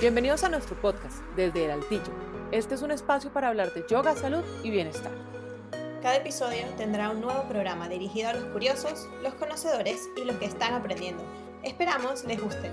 Bienvenidos a nuestro podcast desde el Altillo. Este es un espacio para hablar de yoga, salud y bienestar. Cada episodio tendrá un nuevo programa dirigido a los curiosos, los conocedores y los que están aprendiendo. Esperamos les guste.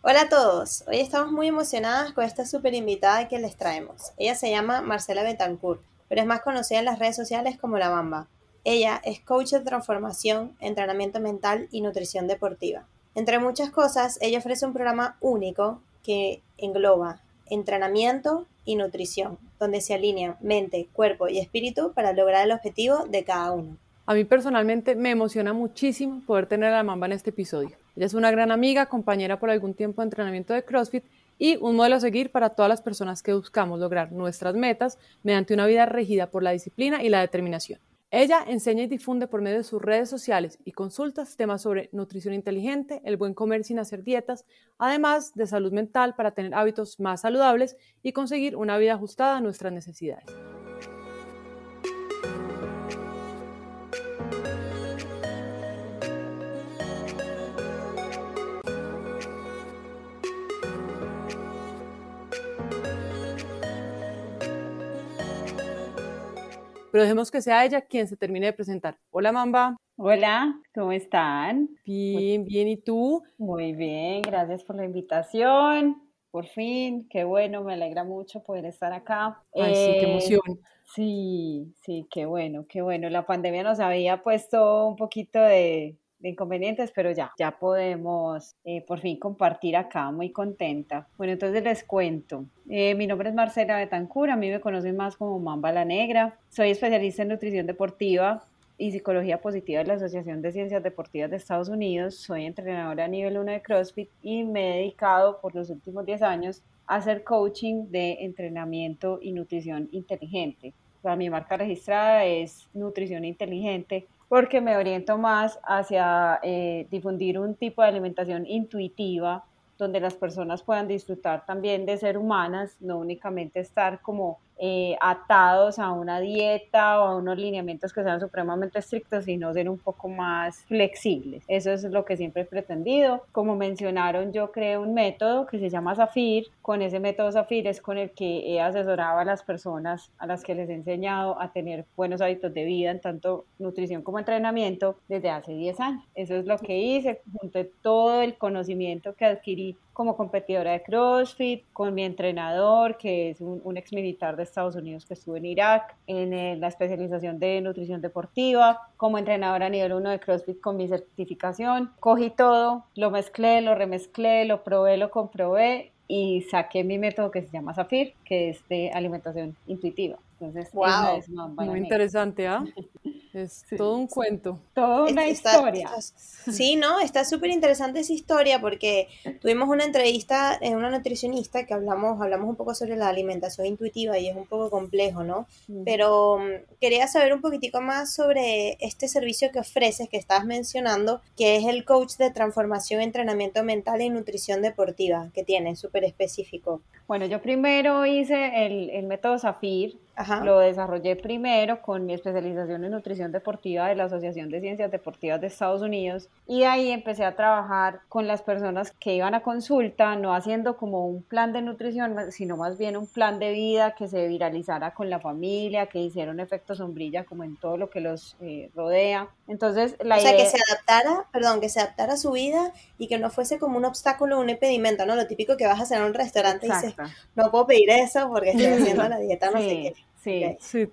Hola a todos, hoy estamos muy emocionadas con esta super invitada que les traemos. Ella se llama Marcela Betancourt, pero es más conocida en las redes sociales como La Bamba. Ella es coach de transformación, entrenamiento mental y nutrición deportiva. Entre muchas cosas, ella ofrece un programa único que engloba entrenamiento y nutrición, donde se alinean mente, cuerpo y espíritu para lograr el objetivo de cada uno. A mí personalmente me emociona muchísimo poder tener a la Mamba en este episodio. Ella es una gran amiga, compañera por algún tiempo de entrenamiento de CrossFit y un modelo a seguir para todas las personas que buscamos lograr nuestras metas mediante una vida regida por la disciplina y la determinación. Ella enseña y difunde por medio de sus redes sociales y consultas temas sobre nutrición inteligente, el buen comer sin hacer dietas, además de salud mental para tener hábitos más saludables y conseguir una vida ajustada a nuestras necesidades. Pero dejemos que sea ella quien se termine de presentar. Hola Mamba. Hola, ¿cómo están? Bien, bien, ¿y tú? Muy bien, gracias por la invitación. Por fin, qué bueno, me alegra mucho poder estar acá. Ay, sí, qué eh, emoción. Sí, sí, qué bueno, qué bueno. La pandemia nos había puesto un poquito de, de inconvenientes, pero ya, ya podemos eh, por fin compartir acá, muy contenta. Bueno, entonces les cuento. Eh, mi nombre es Marcela Betancur, a mí me conocen más como Mamba la Negra. Soy especialista en nutrición deportiva y psicología positiva de la Asociación de Ciencias Deportivas de Estados Unidos. Soy entrenadora a nivel 1 de CrossFit y me he dedicado por los últimos 10 años a hacer coaching de entrenamiento y nutrición inteligente. O mi marca registrada es Nutrición Inteligente porque me oriento más hacia eh, difundir un tipo de alimentación intuitiva donde las personas puedan disfrutar también de ser humanas, no únicamente estar como eh, atados a una dieta o a unos lineamientos que sean supremamente estrictos, sino ser un poco más flexibles. Eso es lo que siempre he pretendido. Como mencionaron, yo creé un método que se llama Zafir. Con ese método Zafir es con el que he asesorado a las personas a las que les he enseñado a tener buenos hábitos de vida en tanto nutrición como entrenamiento desde hace 10 años. Eso es lo que hice, junté todo el conocimiento que adquirí como competidora de CrossFit, con mi entrenador, que es un, ex militar de Estados Unidos que estuvo en Irak, en la especialización de nutrición deportiva, como entrenadora a nivel 1 de CrossFit con mi certificación. Cogí todo, lo mezclé, lo remezclé, lo probé, lo comprobé y saqué mi método que se llama Zafir, que es de alimentación intuitiva. Entonces, wow. es muy interesante, ¿ah? Es todo un cuento. Toda una historia. sí, ¿no? Está súper interesante esa historia porque tuvimos una entrevista en una nutricionista que hablamos, hablamos un poco sobre la alimentación intuitiva y es un poco complejo, ¿no? Pero mm, quería saber un poquitico más sobre este servicio que ofreces, que estabas mencionando, que es el coach de transformación, entrenamiento mental y nutrición deportiva que tiene, súper específico. Bueno, yo primero hice el, el método Zafir, lo desarrollé primero con mi especialización en nutrición deportiva de la Asociación de Ciencias Deportivas de Estados Unidos y ahí empecé a trabajar con las personas que iban a consulta, no haciendo como un plan de nutrición, sino más bien un plan de vida que se viralizara con la familia, que hiciera un efecto sombrilla como en todo lo que los eh, rodea. Entonces, la o sea, que se adaptara, perdón, que se adaptara a su vida y que no fuese como un obstáculo, un impedimento, ¿no? Lo típico que vas a hacer a un restaurante y dices, no puedo pedir eso porque estoy haciendo la dieta, no sé qué. Sí,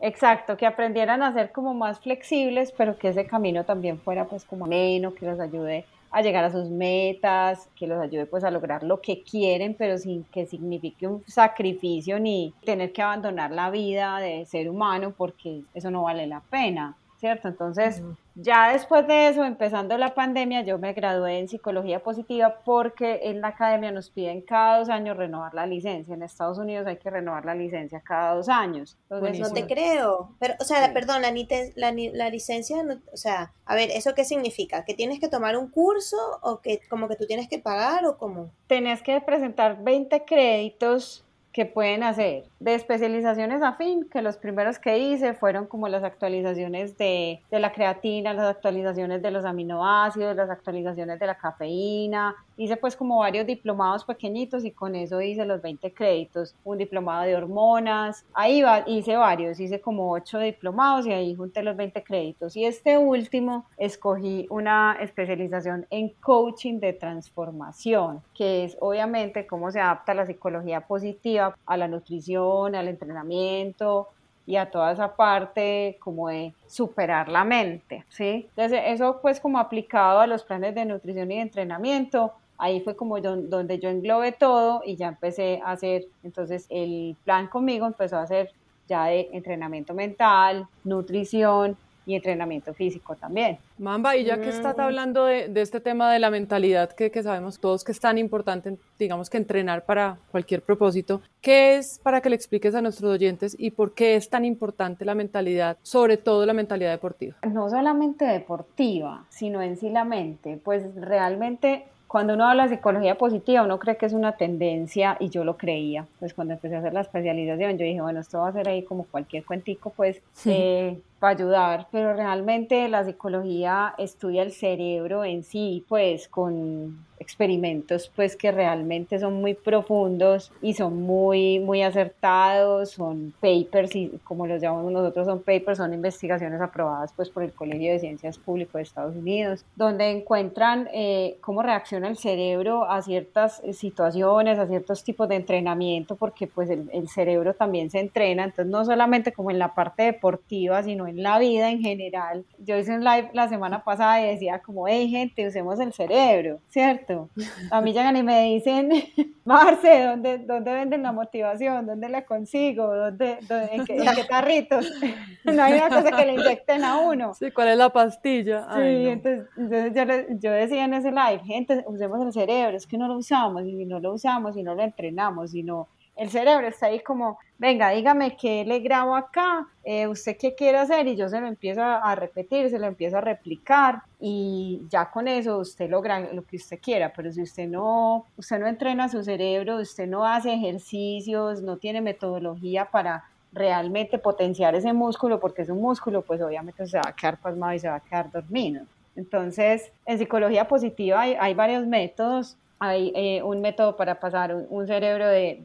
exacto, que aprendieran a ser como más flexibles, pero que ese camino también fuera pues como menos, que los ayude a llegar a sus metas, que los ayude pues a lograr lo que quieren, pero sin que signifique un sacrificio ni tener que abandonar la vida de ser humano porque eso no vale la pena, ¿cierto? Entonces, ya después de eso, empezando la pandemia, yo me gradué en psicología positiva porque en la academia nos piden cada dos años renovar la licencia. En Estados Unidos hay que renovar la licencia cada dos años. Entonces, no te creo. Pero, o sea, perdón, la, la, licencia, o sea, a ver, ¿eso qué significa? ¿Que tienes que tomar un curso o que como que tú tienes que pagar o cómo? Tenés que presentar 20 créditos que pueden hacer de especializaciones afín, que los primeros que hice fueron como las actualizaciones de, de la creatina, las actualizaciones de los aminoácidos, las actualizaciones de la cafeína, hice pues como varios diplomados pequeñitos y con eso hice los 20 créditos, un diplomado de hormonas, ahí va, hice varios, hice como 8 diplomados y ahí junté los 20 créditos. Y este último escogí una especialización en coaching de transformación, que es obviamente cómo se adapta la psicología positiva a la nutrición, al entrenamiento, y a toda esa parte como de superar la mente, ¿sí? Entonces, eso pues como aplicado a los planes de nutrición y de entrenamiento, ahí fue como donde yo englobé todo y ya empecé a hacer, entonces el plan conmigo empezó a ser ya de entrenamiento mental, nutrición y entrenamiento físico también. Mamba, y ya que estás mm. hablando de, este tema de la mentalidad que, que, sabemos todos que es tan importante, digamos que entrenar para cualquier propósito, ¿qué es para que le expliques a nuestros oyentes y por qué es tan importante la mentalidad, sobre todo la mentalidad deportiva? No solamente deportiva, sino en sí la mente, pues realmente cuando uno habla de psicología positiva, uno cree que es una tendencia y yo lo creía. Pues cuando empecé a hacer la especialización, yo dije, bueno, esto va a ser ahí como cualquier cuentico, pues, eh, para ayudar. Pero realmente la psicología estudia el cerebro en sí, pues, con experimentos pues que realmente son muy profundos y son muy muy acertados son papers y como los llamamos nosotros son papers son investigaciones aprobadas pues por el Colegio de Ciencias Público de Estados Unidos donde encuentran eh, cómo reacciona el cerebro a ciertas situaciones a ciertos tipos de entrenamiento porque pues el, el cerebro también se entrena entonces no solamente como en la parte deportiva sino en la vida en general yo hice un live la semana pasada y decía como hey gente usemos el cerebro cierto a mí llegan y me dicen, Marce, ¿dónde, ¿dónde venden la motivación? ¿Dónde la consigo? ¿Dónde, en, qué, tarritos? No hay una cosa que le inyecten a uno. Sí, ¿cuál es la pastilla? sí, entonces, yo, yo, decía en ese live, gente, usemos el cerebro, es que no lo usamos, y no lo usamos, y no lo entrenamos, y no el cerebro está ahí como, venga, dígame qué le grabo acá, eh, usted qué quiere hacer y yo se lo empiezo a repetir, se lo empiezo a replicar y ya con eso usted logra lo que usted quiera, pero si usted no, usted no entrena su cerebro, usted no hace ejercicios, no tiene metodología para realmente potenciar ese músculo, porque es un músculo, pues obviamente se va a quedar pasmado y se va a quedar dormido. Entonces, en psicología positiva hay, hay varios métodos hay eh, un método para pasar un, cerebro de,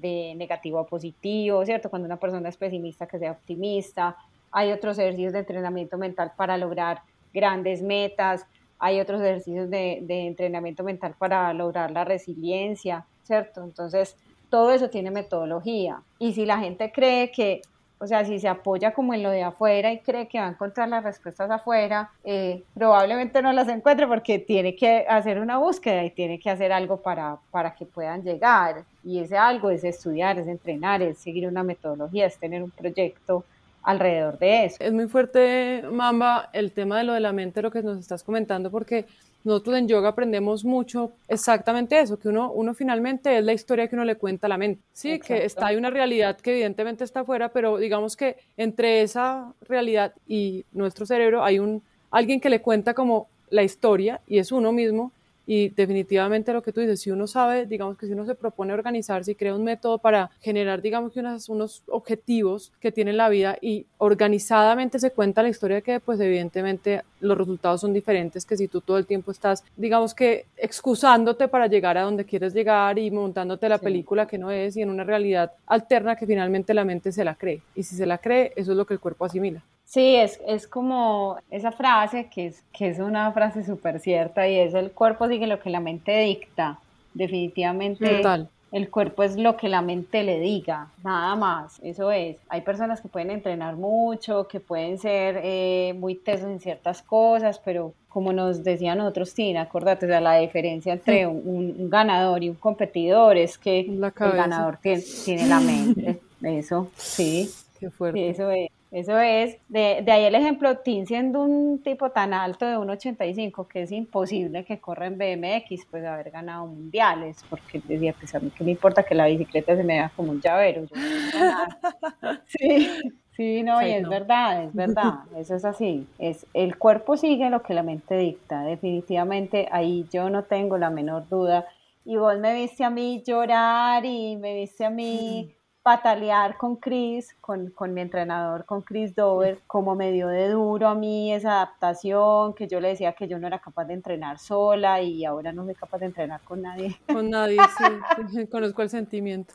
de, negativo a positivo, ¿cierto? Cuando una persona es pesimista, que sea optimista. Hay otros ejercicios de entrenamiento mental para lograr grandes metas. Hay otros ejercicios de, de entrenamiento mental para lograr la resiliencia, ¿cierto? Entonces, todo eso tiene metodología. Y si la gente cree que o sea, si se apoya como en lo de afuera y cree que va a encontrar las respuestas afuera, eh, probablemente no las encuentre porque tiene que hacer una búsqueda y tiene que hacer algo para, para que puedan llegar. Y ese algo es estudiar, es entrenar, es seguir una metodología, es tener un proyecto alrededor de eso. Es muy fuerte, Mamba, el tema de lo de la mente, lo que nos estás comentando, porque nosotros en yoga aprendemos mucho exactamente eso, que uno, uno finalmente es la historia que uno le cuenta a la mente. Sí, que está, hay una realidad que evidentemente está afuera, pero digamos que entre esa realidad y nuestro cerebro hay un, alguien que le cuenta como la historia y es uno mismo y definitivamente lo que tú dices, si uno sabe, digamos que si uno se propone organizarse y crea un método para generar, digamos que unos objetivos que tiene la vida y organizadamente se cuenta la historia que pues evidentemente los resultados son diferentes que si tú todo el tiempo estás, digamos que excusándote para llegar a donde quieres llegar y montándote la película que no es y en una realidad alterna que finalmente la mente se la cree. Y si se la cree, eso es lo que el cuerpo asimila. Sí, es, es como esa frase que es, que es una frase súper cierta y es el cuerpo sigue lo que la mente dicta. Definitivamente el cuerpo es lo que la mente le diga, nada más, eso es. Hay personas que pueden entrenar mucho, que pueden ser eh, muy tesos en ciertas cosas, pero como nos decían otros, Tina, acordate, o la diferencia entre un, ganador y un competidor es que el ganador tiene, tiene la mente. Eso, sí. Qué fuerte. Eso es. Eso es, de, de, ahí el ejemplo, Tim siendo un tipo tan alto de 1,85 que es imposible que corra en BMX, pues haber ganado mundiales, porque decía, pues a mí que me importa que la bicicleta se me vea como un llavero. sí, sí, no, y es verdad, es verdad, eso es así. Es, el cuerpo sigue lo que la mente dicta, definitivamente ahí yo no tengo la menor duda y vos me viste a mí llorar y me viste a mí patalear con Chris, con, con, mi entrenador, con Chris Dover, como me dio de duro a mí esa adaptación, que yo le decía que yo no era capaz de entrenar sola y ahora no soy capaz de entrenar con nadie. Con nadie, sí, conozco el sentimiento.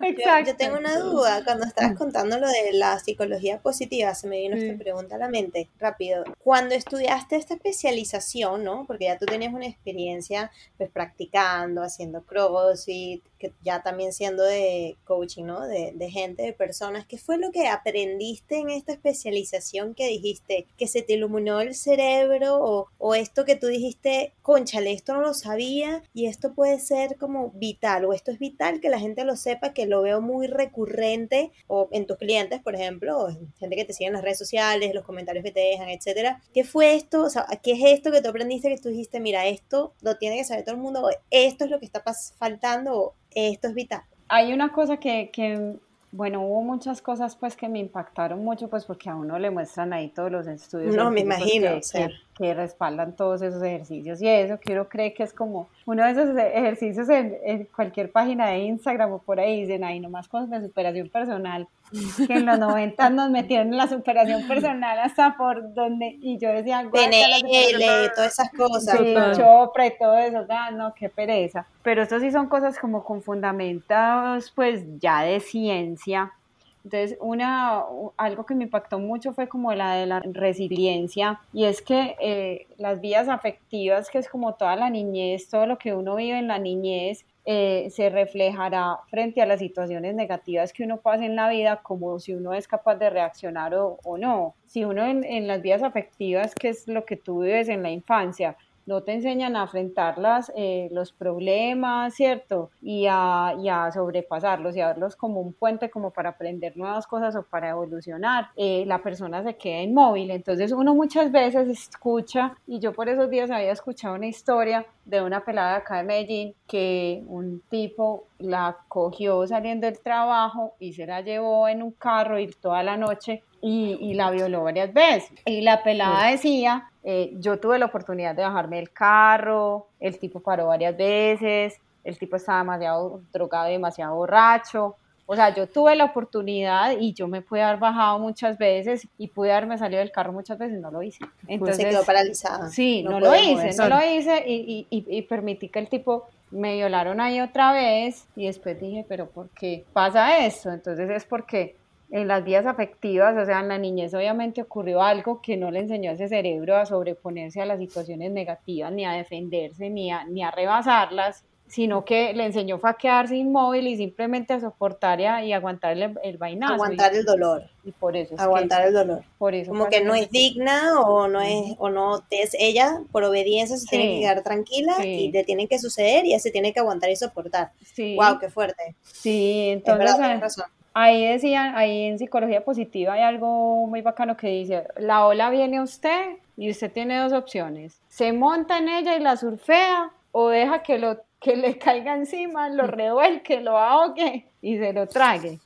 Exacto. Yo, tengo una duda, cuando estabas contando lo de la psicología positiva, se me vino esta pregunta a la mente, rápido. Cuando estudiaste esta especialización, ¿no? Porque ya tú tenías una experiencia pues practicando, haciendo crossfit, que ya también siendo de coaching, ¿no? De, de, gente, de personas. ¿Qué fue lo que aprendiste en esta especialización que dijiste? ¿Que se te iluminó el cerebro o, o esto que tú dijiste, conchale, esto no lo sabía y esto puede ser como vital o esto es vital que la gente lo sepa, que lo veo muy recurrente o en tus clientes, por ejemplo, o gente que te sigue en las redes sociales, los comentarios que te dejan, etcétera. ¿Qué fue esto? O sea, ¿qué es esto que tú aprendiste que tú dijiste, mira, esto lo tiene que saber todo el mundo, esto es lo que está faltando, esto es vital? Hay una cosa que, que, bueno, hubo muchas cosas pues que me impactaron mucho pues porque a uno le muestran ahí todos los estudios. No, me imagino. Que, que respaldan todos esos ejercicios. Y eso quiero creer que es como uno de esos ejercicios en, cualquier página de Instagram o por ahí dicen ahí nomás con de superación personal que en los 90 nos metieron en la superación personal hasta por donde y yo decía PNL, todas esas cosas sí, chopra y todo eso ah, no qué pereza. Pero esto sí son cosas como con fundamentos pues ya de ciencia entonces, una, algo que me impactó mucho fue como la de la resiliencia y es que eh, las vías afectivas, que es como toda la niñez, todo lo que uno vive en la niñez, eh, se reflejará frente a las situaciones negativas que uno pasa en la vida, como si uno es capaz de reaccionar o, o no. Si uno en, en, las vías afectivas, que es lo que tú vives en la infancia, no te enseñan a enfrentar eh, los problemas, ¿cierto? Y a, y a, sobrepasarlos y a verlos como un puente como para aprender nuevas cosas o para evolucionar, eh, la persona se queda inmóvil. Entonces uno muchas veces escucha, y yo por esos días había escuchado una historia de una pelada acá de Medellín que un tipo la cogió saliendo del trabajo y se la llevó en un carro y toda la noche y, y la violó varias veces. Y la pelada decía eh, yo tuve la oportunidad de bajarme del carro, el tipo paró varias veces, el tipo estaba demasiado drogado y demasiado borracho. O sea, yo tuve la oportunidad y yo me pude haber bajado muchas veces y pude haberme salido del carro muchas veces y no lo hice. Entonces, se quedó paralizada. Sí, no, lo hice, no lo hice y, y, y, permití que el tipo me violaron ahí otra vez y después dije, pero ¿por qué pasa esto? Entonces es porque en las vías afectivas, o sea, en la niñez obviamente ocurrió algo que no le enseñó a ese cerebro a sobreponerse a las situaciones negativas, ni a defenderse, ni a, ni a rebasarlas, sino que le enseñó a quedarse inmóvil y simplemente a soportar y, a, aguantar el, el vainazo. Aguantar el dolor. Y por eso. aguantar el dolor. Por eso. Como que no es digna o no es, o no es ella, por obediencia se tiene que quedar tranquila y le tiene que suceder y ella se tiene que aguantar y soportar. Sí. Wow, qué fuerte. Sí, entonces. razón Ahí decían, ahí en psicología positiva hay algo muy bacano que dice, la ola viene a usted y usted tiene dos opciones, se monta en ella y la surfea o deja que, lo, que le caiga encima, lo revuelque, lo ahogue y se lo trague.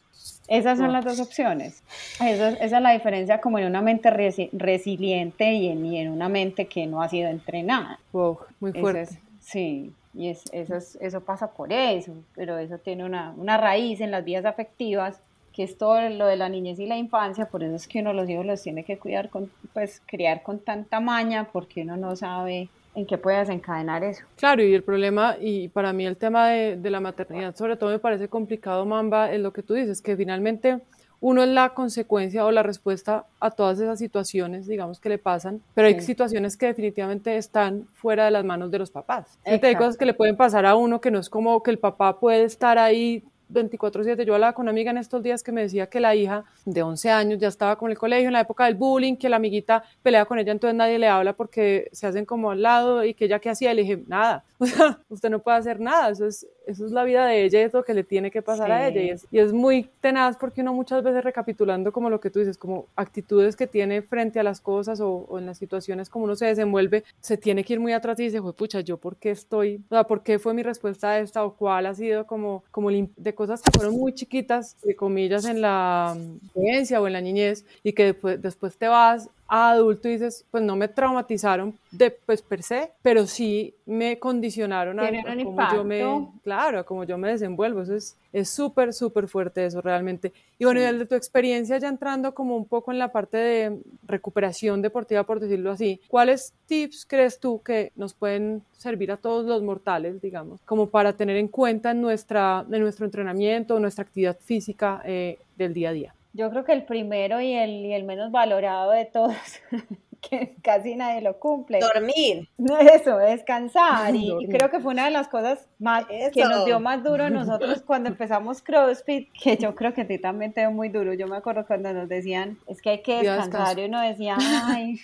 Esas son las dos opciones. Esa, es la diferencia como en una mente resiliente y en, en, una mente que no ha sido entrenada. Wow, muy fuerte. sí. Y es, eso, eso pasa por eso, pero eso tiene una, una raíz en las vías afectivas que es todo lo de la niñez y la infancia, por eso es que uno los hijos los tiene que cuidar, con, pues criar con tanta maña, porque uno no sabe en qué puede desencadenar eso. Claro, y el problema, y para mí el tema de, de la maternidad sobre todo me parece complicado, Mamba, es lo que tú dices, que finalmente uno es la consecuencia o la respuesta a todas esas situaciones, digamos, que le pasan, pero hay situaciones que definitivamente están fuera de las manos de los papás. Hay cosas que le pueden pasar a uno que no es como que el papá puede estar ahí 24/7. Yo hablaba con una amiga en estos días que me decía que la hija de 11 años ya estaba con el colegio en la época del bullying, que la amiguita pelea con ella, entonces nadie le habla porque se hacen como al lado y que ella qué hacía. Le dije, nada, usted no puede hacer nada, eso es, eso es la vida de ella y es lo que le tiene que pasar a ella. Y es, y es, muy tenaz porque uno muchas veces recapitulando como lo que tú dices, como actitudes que tiene frente a las cosas o, o en las situaciones como uno se desenvuelve, se tiene que ir muy atrás y dice, pucha, ¿yo por qué estoy? O sea, ¿por qué fue mi respuesta a esta o cuál ha sido como, como de cosas que fueron muy chiquitas, de comillas, en la experiencia o en la niñez y que después, después te vas a adulto y dices, pues no me traumatizaron de, pues per se, pero sí me condicionaron a, como yo me, claro, como yo me desenvuelvo. Eso es es súper, súper fuerte eso realmente. Y bueno, y de tu experiencia ya entrando como un poco en la parte de recuperación deportiva, por decirlo así, ¿cuáles tips crees tú que nos pueden servir a todos los mortales, digamos, como para tener en cuenta en, nuestra, en nuestro entrenamiento, nuestra actividad física eh, del día a día? Yo creo que el primero y el, y el menos valorado de todos que casi nadie lo cumple. Dormir. Eso, descansar. Y, creo que fue una de las cosas más que nos dio más duro a nosotros cuando empezamos CrossFit, que yo creo que a ti también te dio muy duro. Yo me acuerdo cuando nos decían, es que hay que descansar y uno decía, ay,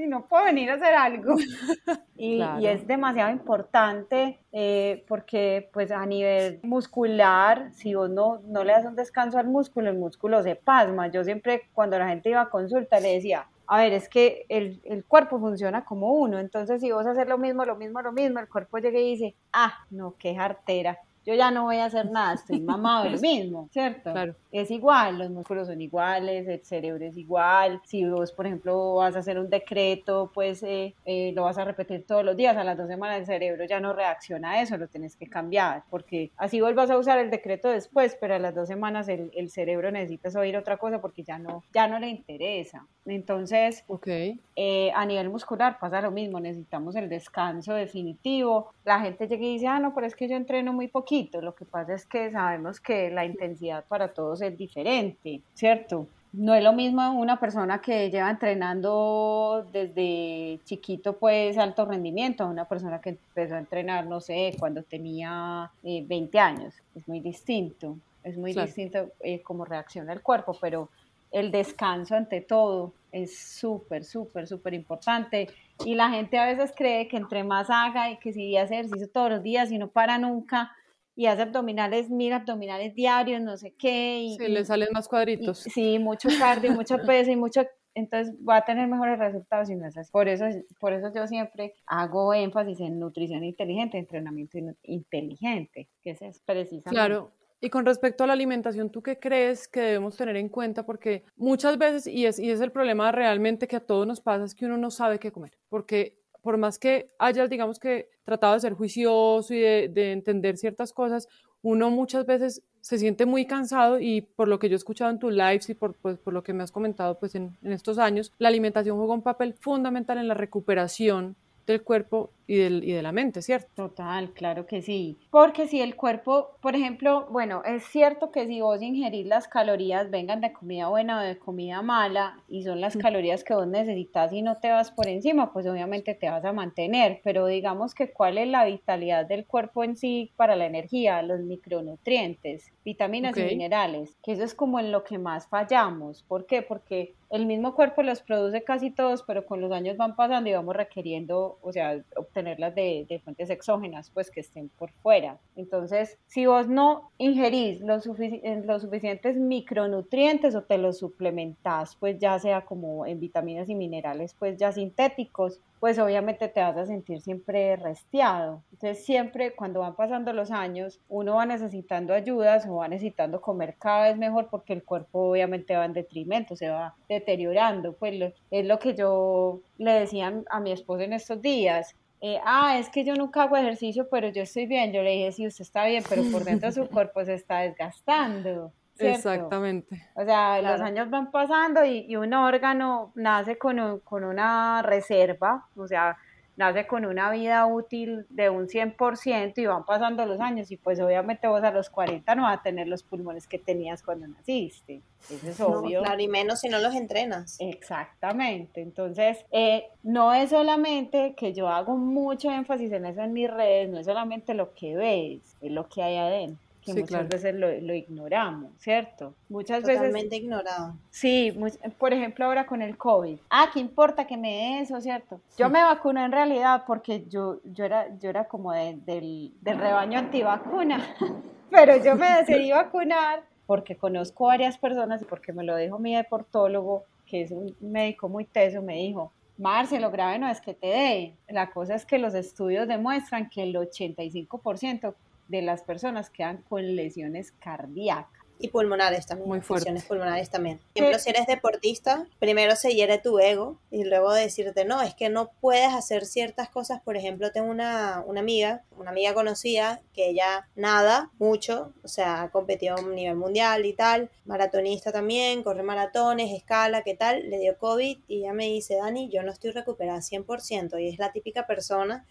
si no puedo venir a hacer algo. Y, es demasiado importante eh, porque pues a nivel muscular, si vos no, no le das un descanso al músculo, el músculo se pasma. Yo siempre cuando la gente iba a consulta le decía, a ver, es que el, el, cuerpo funciona como uno, entonces si vos haces lo mismo, lo mismo, lo mismo, el cuerpo llega y dice, ah, no, qué jartera, yo ya no voy a hacer nada, estoy mamado lo mismo, ¿cierto? Claro. Es igual, los músculos son iguales, el cerebro es igual. Si vos, por ejemplo, vas a hacer un decreto, pues eh, eh, lo vas a repetir todos los días, a las dos semanas el cerebro ya no reacciona a eso, lo tienes que cambiar, porque así vuelvas a usar el decreto después, pero a las dos semanas el, el cerebro necesita oír otra cosa porque ya no, ya no le interesa. Entonces, okay. Eh, a nivel muscular pasa lo mismo, necesitamos el descanso definitivo. La gente llega y dice, ah, no, pero es que yo entreno muy poquito lo que pasa es que sabemos que la intensidad para todos es diferente, ¿cierto? No es lo mismo una persona que lleva entrenando desde chiquito, pues alto rendimiento, a una persona que empezó a entrenar, no sé, cuando tenía 20 eh, años. Es muy distinto, es muy distinto eh, cómo reacciona el cuerpo, pero el descanso ante todo es súper, súper, súper importante. Y la gente a veces cree que entre más haga y que si hace ejercicio todos los días y no para nunca, y hace abdominales, mira, abdominales diarios, no sé qué. Y, sí, le salen más cuadritos. sí, mucho cardio, mucho peso y mucho entonces va a tener mejores resultados y no es así. Por eso, por eso yo siempre hago énfasis en nutrición inteligente, entrenamiento inteligente, que es precisamente. Claro. Y con respecto a la alimentación, ¿tú qué crees que debemos tener en cuenta? Porque muchas veces, y es, y es el problema realmente que a todos nos pasa, es que uno no sabe qué comer. Porque por más que haya, digamos que, tratado de ser juicioso y de, entender ciertas cosas, uno muchas veces se siente muy cansado y por lo que yo he escuchado en tus lives y por, pues, por lo que me has comentado pues, en, estos años, la alimentación juega un papel fundamental en la recuperación del cuerpo y, del, y de la mente, ¿cierto? Total, claro que sí. Porque si el cuerpo, por ejemplo, bueno, es cierto que si vos ingerís las calorías, vengan de comida buena o de comida mala, y son las calorías que vos necesitas y no te vas por encima, pues obviamente te vas a mantener. Pero digamos que cuál es la vitalidad del cuerpo en sí para la energía, los micronutrientes, vitaminas y minerales, que eso es como en lo que más fallamos. ¿Por qué? Porque el mismo cuerpo los produce casi todos, pero con los años van pasando y vamos requiriendo, o sea, obtenerlas de, de fuentes exógenas, pues que estén por fuera. Entonces, si vos no ingerís los, eh, los suficientes micronutrientes o te los suplementás, pues ya sea como en vitaminas y minerales, pues ya sintéticos, pues obviamente te vas a sentir siempre restiado. Entonces siempre cuando van pasando los años, uno va necesitando ayudas o va necesitando comer cada vez mejor porque el cuerpo obviamente va en detrimento, se va deteriorando. Pues es lo que yo le decía a mi esposo en estos días. Eh, ah, es que yo nunca hago ejercicio, pero yo estoy bien. Yo le dije, sí, usted está bien, pero por dentro su cuerpo se está desgastando. Exactamente. O sea, los años van pasando y, un órgano nace con, con, una reserva, o sea, nace con una vida útil de un 100% y van pasando los años y pues obviamente vos a los 40 no vas a tener los pulmones que tenías cuando naciste. Eso es obvio. claro, y menos si no los entrenas. Exactamente. Entonces, eh, no es solamente que yo hago mucho énfasis en eso en mis redes, no es solamente lo que ves, es lo que hay adentro que muchas veces lo, ignoramos, ¿cierto? Muchas veces... Totalmente ignorado. Sí, por ejemplo ahora con el COVID. Ah, ¿qué importa que me dé eso, cierto? Yo me vacuné en realidad porque yo, yo, era, yo era como del, del rebaño antivacuna, pero yo me decidí vacunar porque conozco varias personas y porque me lo dijo mi deportólogo, que es un médico muy teso, me dijo, Marce, lo grave no es que te dé, la cosa es que los estudios demuestran que el 85% de las personas quedan con lesiones cardíacas. y pulmonares también. Muy fuertes. pulmonares también. Por ejemplo, si eres deportista, primero se hiere tu ego y luego decirte, no, es que no puedes hacer ciertas cosas. Por ejemplo, tengo una, una amiga, una amiga conocida, que ella nada mucho, o sea, competió a un nivel mundial y tal, maratonista también, corre maratones, escala, ¿qué tal? Le dio COVID y ella me dice, Dani, yo no estoy recuperada 100% y es la típica persona.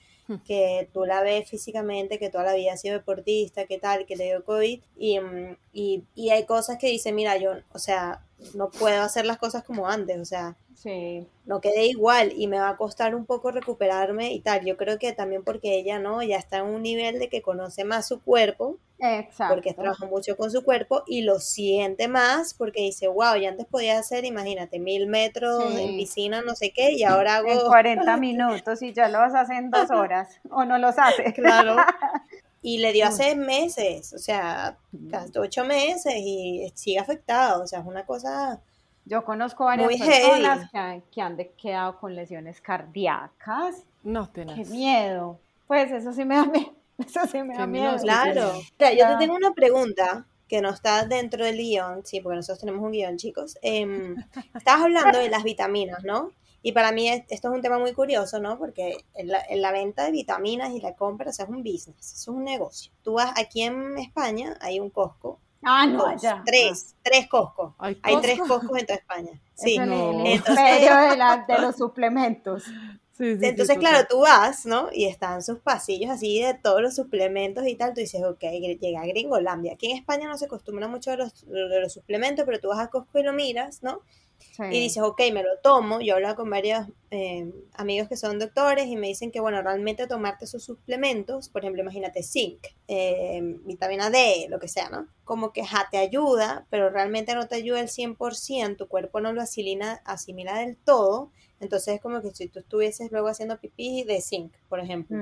Que tú la ves físicamente, que toda la vida ha sido deportista, qué tal, que le dio COVID, y, mm, y, y hay cosas que dice, mira, yo, o sea, no puedo hacer las cosas como antes, o sea, Sí. No quedé igual y me va a costar un poco recuperarme y tal. Yo creo que también porque ella no, ya está en un nivel de que conoce más su cuerpo. Exacto. Porque trabaja mucho con su cuerpo y lo siente más porque dice, wow, ya antes podía hacer, imagínate, mil metros en piscina, no sé qué, y ahora hago... En 40 minutos y ya lo vas a hacer en dos horas o no los haces. Claro. Y le dio hace meses, o sea, casi ocho meses y sigue afectado, o sea, es una cosa yo conozco varias personas que han, quedado con lesiones cardíacas. No tenés. Qué miedo. Pues eso sí me da miedo. Eso sí me da miedo. Claro. yo te tengo una pregunta que no está dentro del guion, sí, porque nosotros tenemos un guion, chicos. Eh, estabas hablando de las vitaminas, ¿no? Y para mí esto es un tema muy curioso, ¿no? Porque en la, venta de vitaminas y la compra, o sea, es un business, es un negocio. Tú vas aquí en España, hay un Costco, Ah, no, ya. Tres, tres Costco. Hay, tres Coscos en toda España. Sí, no. Entonces, de, de los suplementos. Sí, sí, Entonces, claro, tú vas, ¿no? Y están sus pasillos así de todos los suplementos y tal. Tú dices, ok, llega a Gringolandia. Aquí en España no se acostumbra mucho de los, de los suplementos, pero tú vas a Costco y lo miras, ¿no? Y dices, ok, me lo tomo. Yo hablo con varios eh, amigos que son doctores y me dicen que, bueno, realmente tomarte sus suplementos, por ejemplo, imagínate zinc, eh, vitamina D, lo que sea, ¿no? Como que ja, te ayuda, pero realmente no te ayuda el 100%, tu cuerpo no lo asimila, asimila del todo entonces es como que si tú estuvieses luego haciendo pipí de zinc, por ejemplo.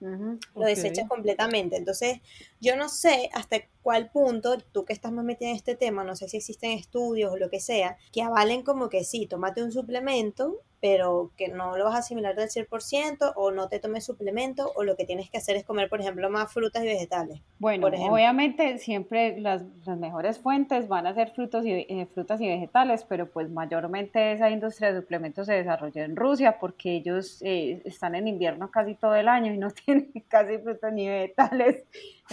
Lo desechas completamente. Entonces yo no sé hasta cuál punto, tú que estás más metida en este tema, no sé si existen estudios o lo que sea, que avalen como que sí, tómate un suplemento pero que no lo vas a asimilar del 100% o no te tomes suplemento o lo que tienes que hacer es comer, por ejemplo, más frutas y vegetales. Bueno, obviamente siempre las, las, mejores fuentes van a ser frutos y, eh, frutas y vegetales, pero pues mayormente esa industria de suplementos se desarrolló en Rusia porque ellos eh, están en invierno casi todo el año y no tienen casi frutas ni vegetales.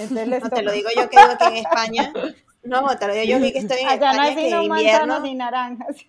no, te lo digo yo que vivo aquí en España. No, te lo digo yo que estoy en Allá España, no hay sino manzanas ni naranjas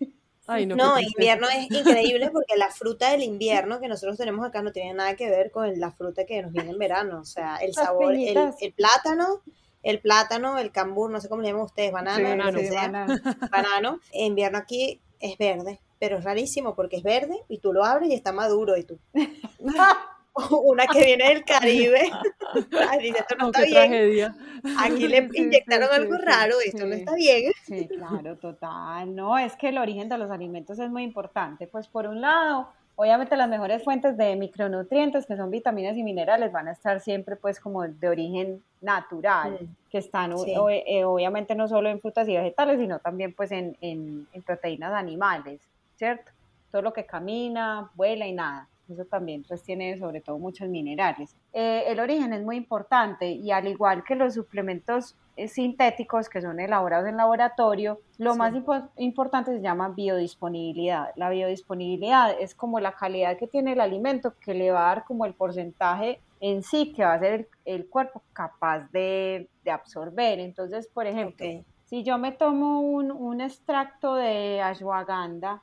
no, invierno es increíble porque la fruta del invierno que nosotros tenemos acá no tiene nada que ver con la fruta que nos viene en verano. O sea, el sabor, el, plátano, el plátano, el cambur, no sé cómo le llaman ustedes, banana, no sé, banano. En invierno aquí es verde, pero es rarísimo porque es verde y tú lo abres y está maduro y tú. una que viene del Caribe. dice, esto no, está bien. Aquí le inyectaron algo raro, esto no está bien. Sí, claro, total. No, es que el origen de los alimentos es muy importante. Pues por un lado, obviamente las mejores fuentes de micronutrientes, que son vitaminas y minerales, van a estar siempre pues como de origen natural, mm. que están eh, obviamente no solo en frutas y vegetales, sino también pues en, en proteínas animales, ¿cierto? Todo lo que camina, vuela y nada eso también pues tiene sobre todo muchos minerales. Eh, el origen es muy importante y al igual que los suplementos eh, sintéticos que son elaborados en laboratorio, lo más importante se llama biodisponibilidad. La biodisponibilidad es como la calidad que tiene el alimento que le va a dar como el porcentaje en sí que va a ser el, cuerpo capaz de, de, absorber. Entonces, por ejemplo, si yo me tomo un, un extracto de ashwagandha,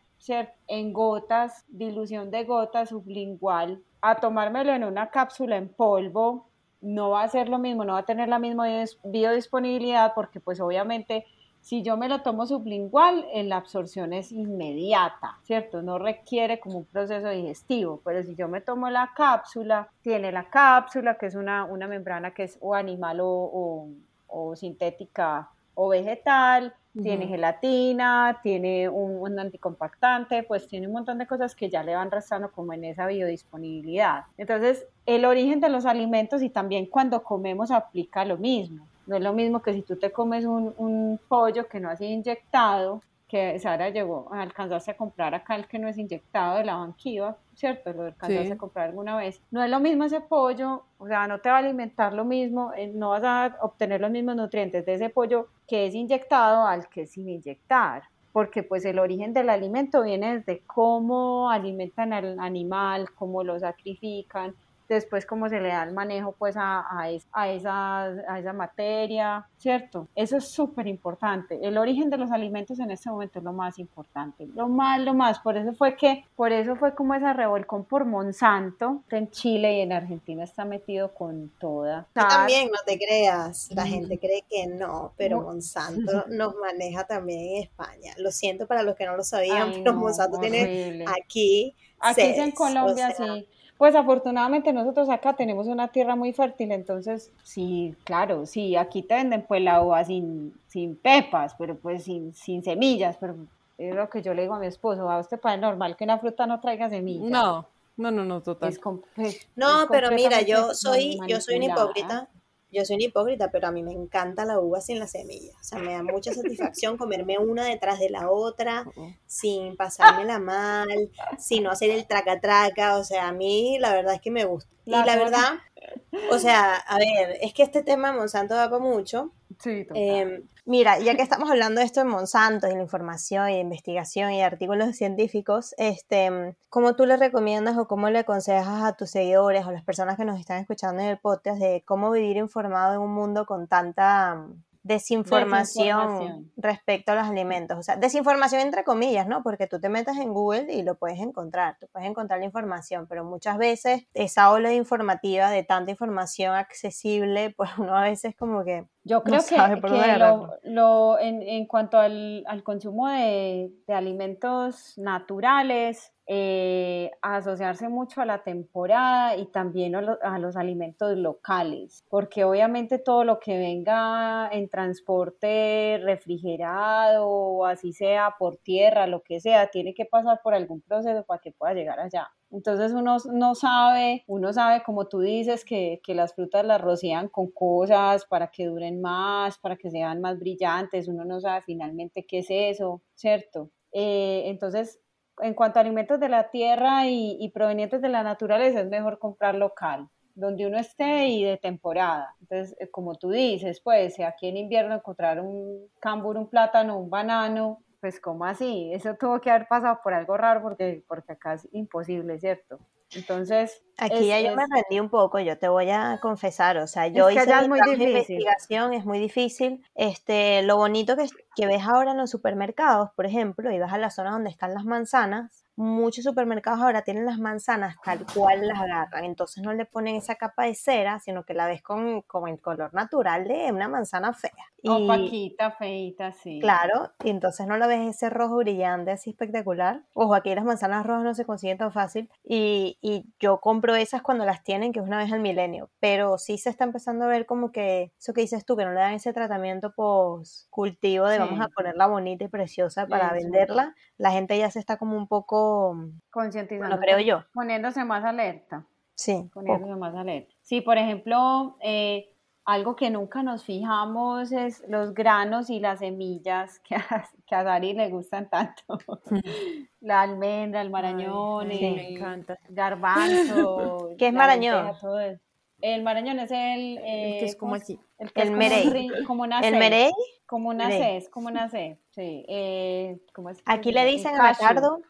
en gotas, dilución de gotas sublingual, a tomármelo en una cápsula en polvo, no va a ser lo mismo, no va a tener la misma biodisponibilidad porque pues obviamente si yo me lo tomo sublingual, la absorción es inmediata, ¿cierto? No requiere como un proceso digestivo, pero si yo me tomo la cápsula, tiene la cápsula, que es una, una membrana que es o animal o, o sintética o vegetal, tiene gelatina, tiene un, anticompactante, pues tiene un montón de cosas que ya le van restando como en esa biodisponibilidad. Entonces, el origen de los alimentos y también cuando comemos aplica lo mismo. No es lo mismo que si tú te comes un, pollo que no ha sido inyectado, que Sara llegó, alcanzaste a comprar acá el que no es inyectado de la banquiva, ¿cierto? Lo alcanzaste a comprar alguna vez. No es lo mismo ese pollo, o sea, no te va a alimentar lo mismo, eh, no vas a obtener los mismos nutrientes de ese pollo que es inyectado al que sin inyectar porque pues el origen del alimento viene desde cómo alimentan al animal, cómo lo sacrifican, después cómo se le da el manejo pues a, a, a, esa, a esa materia, ¿cierto? Eso es súper importante. El origen de los alimentos en este momento es lo más importante, lo más, lo más. Por eso fue que, por eso fue como esa revolcón por Monsanto en Chile y en Argentina está metido con toda. Tú también, no te creas. La gente cree que no, pero Monsanto nos maneja también en España. Lo siento para los que no lo sabían, pero Monsanto tiene aquí. Aquí en Colombia, sí pues afortunadamente nosotros acá tenemos una tierra muy fértil, entonces sí, claro, sí, aquí te venden pues la uva sin, sin pepas, pero pues sin, sin semillas, pero es lo que yo le digo a mi esposo, a usted para normal que una fruta no traiga semillas. No, no, no, no, total. no, pero mira, yo soy, yo soy una hipócrita yo soy un hipócrita, pero a mí me encanta la uva sin la semilla. O sea, me da mucha satisfacción comerme una detrás de la otra, sin pasármela mal, sin no hacer el traca-traca. O sea, a mí la verdad es que me gusta. y la verdad, o sea, a ver, es que este tema de Monsanto da para mucho. Sí, eh, Mira, ya que estamos hablando de esto de Monsanto y la información y investigación y artículos científicos, este, ¿cómo tú le recomiendas o cómo le aconsejas a tus seguidores o las personas que nos están escuchando en el podcast de cómo vivir informado en un mundo con tanta desinformación, respecto a los alimentos. O sea, desinformación entre comillas, ¿no? Porque tú te metes en Google y lo puedes encontrar, tú puedes encontrar la información, pero muchas veces esa ola informativa de tanta información accesible, pues uno a veces como que... Yo creo que, lo, en, en, cuanto al, al consumo de, de alimentos naturales, eh, asociarse mucho a la temporada y también a, los alimentos locales, porque obviamente todo lo que venga en transporte refrigerado o así sea por tierra, lo que sea, tiene que pasar por algún proceso para que pueda llegar allá. Entonces uno no sabe, uno sabe como tú dices que, que las frutas las rocían con cosas para que duren más, para que sean más brillantes, uno no sabe finalmente qué es eso, ¿cierto? Eh, entonces en cuanto a alimentos de la tierra y, provenientes de la naturaleza, es mejor comprar local, donde uno esté y de temporada. Entonces, eh, como tú dices, pues, si aquí en invierno encontrar un cambur, un plátano, un banano, pues, ¿cómo así? Eso tuvo que haber pasado por algo raro porque, porque acá es imposible, ¿cierto? Entonces. Aquí ya yo me rendí un poco, yo te voy a confesar, o sea, yo hice mi investigación, es muy difícil. Este, lo bonito que, que ves ahora en los supermercados, por ejemplo, y vas a la zona donde están las manzanas, muchos supermercados ahora tienen las manzanas tal cual las agarran, entonces no le ponen esa capa de cera, sino que la ves con, como el color natural de una manzana fea. Opaquita, feita, sí. Claro, y entonces no la ves ese rojo brillante así espectacular. Ojo, aquí las manzanas rojas no se consiguen tan fácil y, y yo compro esas cuando las tienen, que es una vez al milenio, pero sí se está empezando a ver como que eso que dices tú, que no le dan ese tratamiento post cultivo de vamos a ponerla bonita y preciosa para venderla, la gente ya se está como un poco concientizando. creo yo. Poniéndose más alerta. Sí. Poniéndose más alerta. Sí, por ejemplo, eh, algo que nunca nos fijamos es los granos y las semillas que a, que a Dari le gustan tanto. La almendra, el marañón, me encanta. garbanzo. ¿Qué es marañón? El marañón es el... Eh, que es como así. El, el merey. Como una ¿El merey? Como una es como una C, sí. Eh, es? Aquí le dicen anacardo,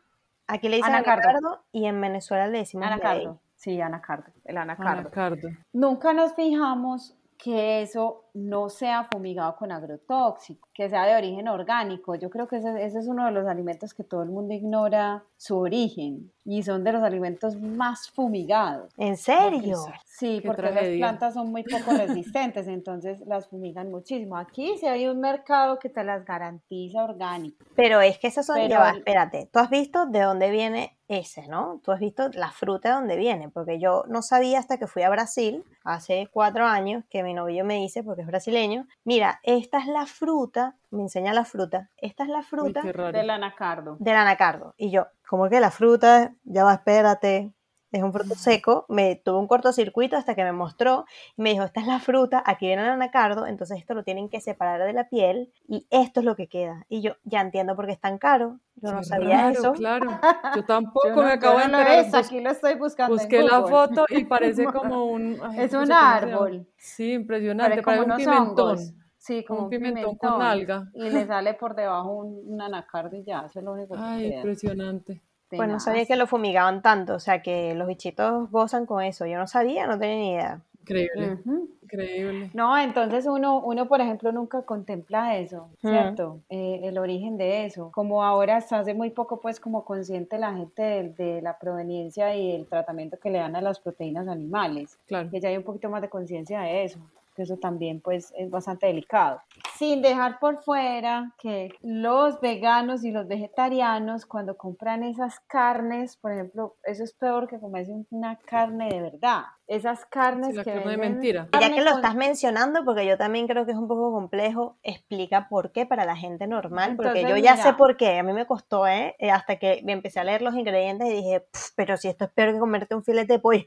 aquí le dicen anacardo. y en Venezuela le decimos anacardo. Sí, anacardo, el anacardo. anacardo. Nunca nos fijamos que eso no sea fumigado con agrotóxico, que sea de origen orgánico. Yo creo que ese, ese, es uno de los alimentos que todo el mundo ignora su origen y son de los alimentos más fumigados. ¿En serio? sí, porque las plantas son muy poco resistentes, entonces las fumigan muchísimo. Aquí sí hay un mercado que te las garantiza orgánico. Pero es que esas son, Pero, espérate, ¿tú has visto de dónde viene ese, ¿no? Tú has visto la fruta de dónde viene, porque yo no sabía hasta que fui a Brasil hace cuatro años que mi novio me dice, porque es brasileño, mira, esta es la fruta, me enseña la fruta, esta es la fruta del anacardo. Del anacardo. Y yo, como que la fruta, ya va, espérate. Es un fruto seco, me tuvo un cortocircuito hasta que me mostró y me dijo, esta es la fruta, aquí viene el anacardo, entonces esto lo tienen que separar de la piel y esto es lo que queda. Y yo ya entiendo por qué es tan caro, yo no sabía eso. Claro, yo tampoco me acabo de enterar. aquí lo estoy buscando Busqué la foto y parece como un... es un árbol. Sí, impresionante, parece un pimentón. Sí, como un pimentón, con alga. Y le sale por debajo un, anacardo y ya, eso es lo único que Ay, impresionante. Pues no sabía que lo fumigaban tanto, o sea, que los bichitos gozan con eso. Yo no sabía, no tenía ni idea. Increíble, increíble. No, entonces uno, uno, por ejemplo, nunca contempla eso, ¿cierto? Eh, el origen de eso. Como ahora hasta hace muy poco, pues, como consciente la gente de, de, la proveniencia y el tratamiento que le dan a las proteínas animales. Claro. Que ya hay un poquito más de conciencia de eso eso también pues es bastante delicado. Sin dejar por fuera que los veganos y los vegetarianos cuando compran esas carnes, por ejemplo, eso es peor que comerse una carne de verdad. Esas carnes que carne de mentira. Ya que lo estás mencionando, porque yo también creo que es un poco complejo, explica por qué para la gente normal, porque yo ya sé por qué, a mí me costó, ¿eh? ¿eh? Hasta que me empecé a leer los ingredientes y dije, pero si esto es peor que comerte un filete de pollo.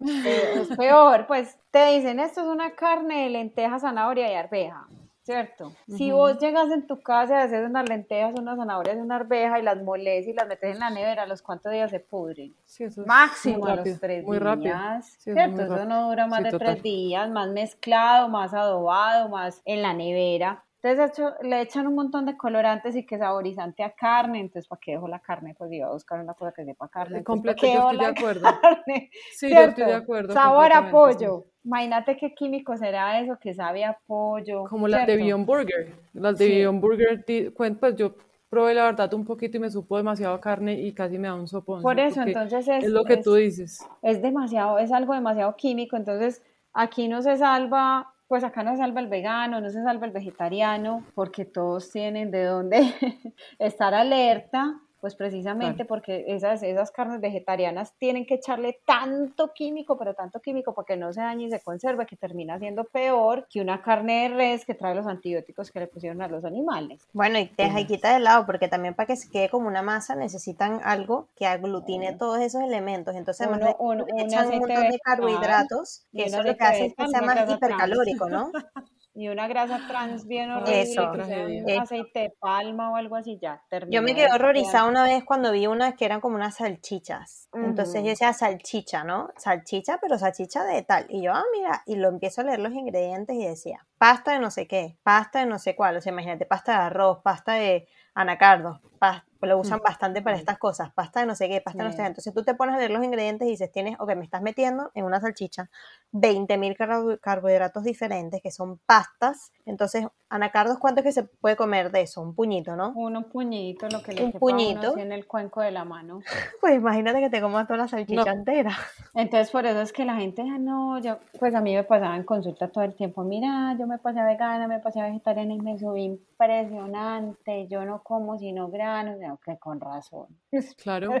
Es peor, pues te dicen, esto es una carne de lenteja, zanahoria y arveja. ¿Cierto? Si vos llegas en tu casa y haces unas lentejas, unas zanahorias una arveja y las moles y las metes en la nevera, ¿a los cuántos días se pudren? Sí, eso Máximo a los tres muy días, ¿cierto? eso no dura más de tres días, más mezclado, más adobado, más en la nevera. Entonces le echan un montón de colorantes y que saborizante a carne, entonces ¿para qué dejo la carne? Pues iba a buscar una cosa que sepa carne. Completo, yo estoy de acuerdo. sí, yo estoy de acuerdo. Sabor a pollo. Imagínate qué químico será eso que sabe a pollo. Como las de Beyond Burger. Las de Beyond Burger, pues yo probé la verdad un poquito y me supo demasiado carne y casi me da un sopón. Por eso, entonces es, es lo que tú dices. Es demasiado, es algo demasiado químico, entonces aquí no se salva pues acá no se salva el vegano, no se salva el vegetariano, porque todos tienen de dónde estar alerta pues precisamente porque esas, esas carnes vegetarianas tienen que echarle tanto químico, pero tanto químico porque no se dañe y se conserva, que termina siendo peor que una carne de res que trae los antibióticos que le pusieron a los animales. Bueno, y deja y quita de lado, porque también para que se quede como una masa necesitan algo que aglutine todos esos elementos. Entonces, uno, un, echan un montón de carbohidratos, que eso lo que hace es que sea más hipercalórico, ¿no? y una grasa trans bien horrible, Eso, un aceite de palma o algo así, ya terminó. Yo me quedé horrorizada una vez cuando vi unas que eran como unas salchichas. Entonces yo decía salchicha, ¿no? Salchicha, pero salchicha de tal. Y yo, ah, mira, y lo empiezo a leer los ingredientes y decía, pasta de no sé qué, pasta de no sé cuál. O sea, imagínate, pasta de arroz, pasta de anacardos, pasta lo usan bastante para estas cosas, pasta de no sé qué, pasta de no sé qué. Entonces tú te pones a leer los ingredientes y dices, tienes, ok, me estás metiendo en una salchicha 20.000 carbohidratos diferentes que son pastas. Entonces, anacardos, ¿cuánto es que se puede comer de eso? Un puñito, ¿no? Un puñito, lo que le un puñito. en el cuenco de la mano. Pues imagínate que te comas toda la salchicha entera. Entonces, por eso es que la gente, ah, no, yo, pues a mí me pasaba en consulta todo el tiempo, mira, yo me pasé vegana, me pasé vegetariana y me subí impresionante, yo no como sino granos, que con razón. Claro.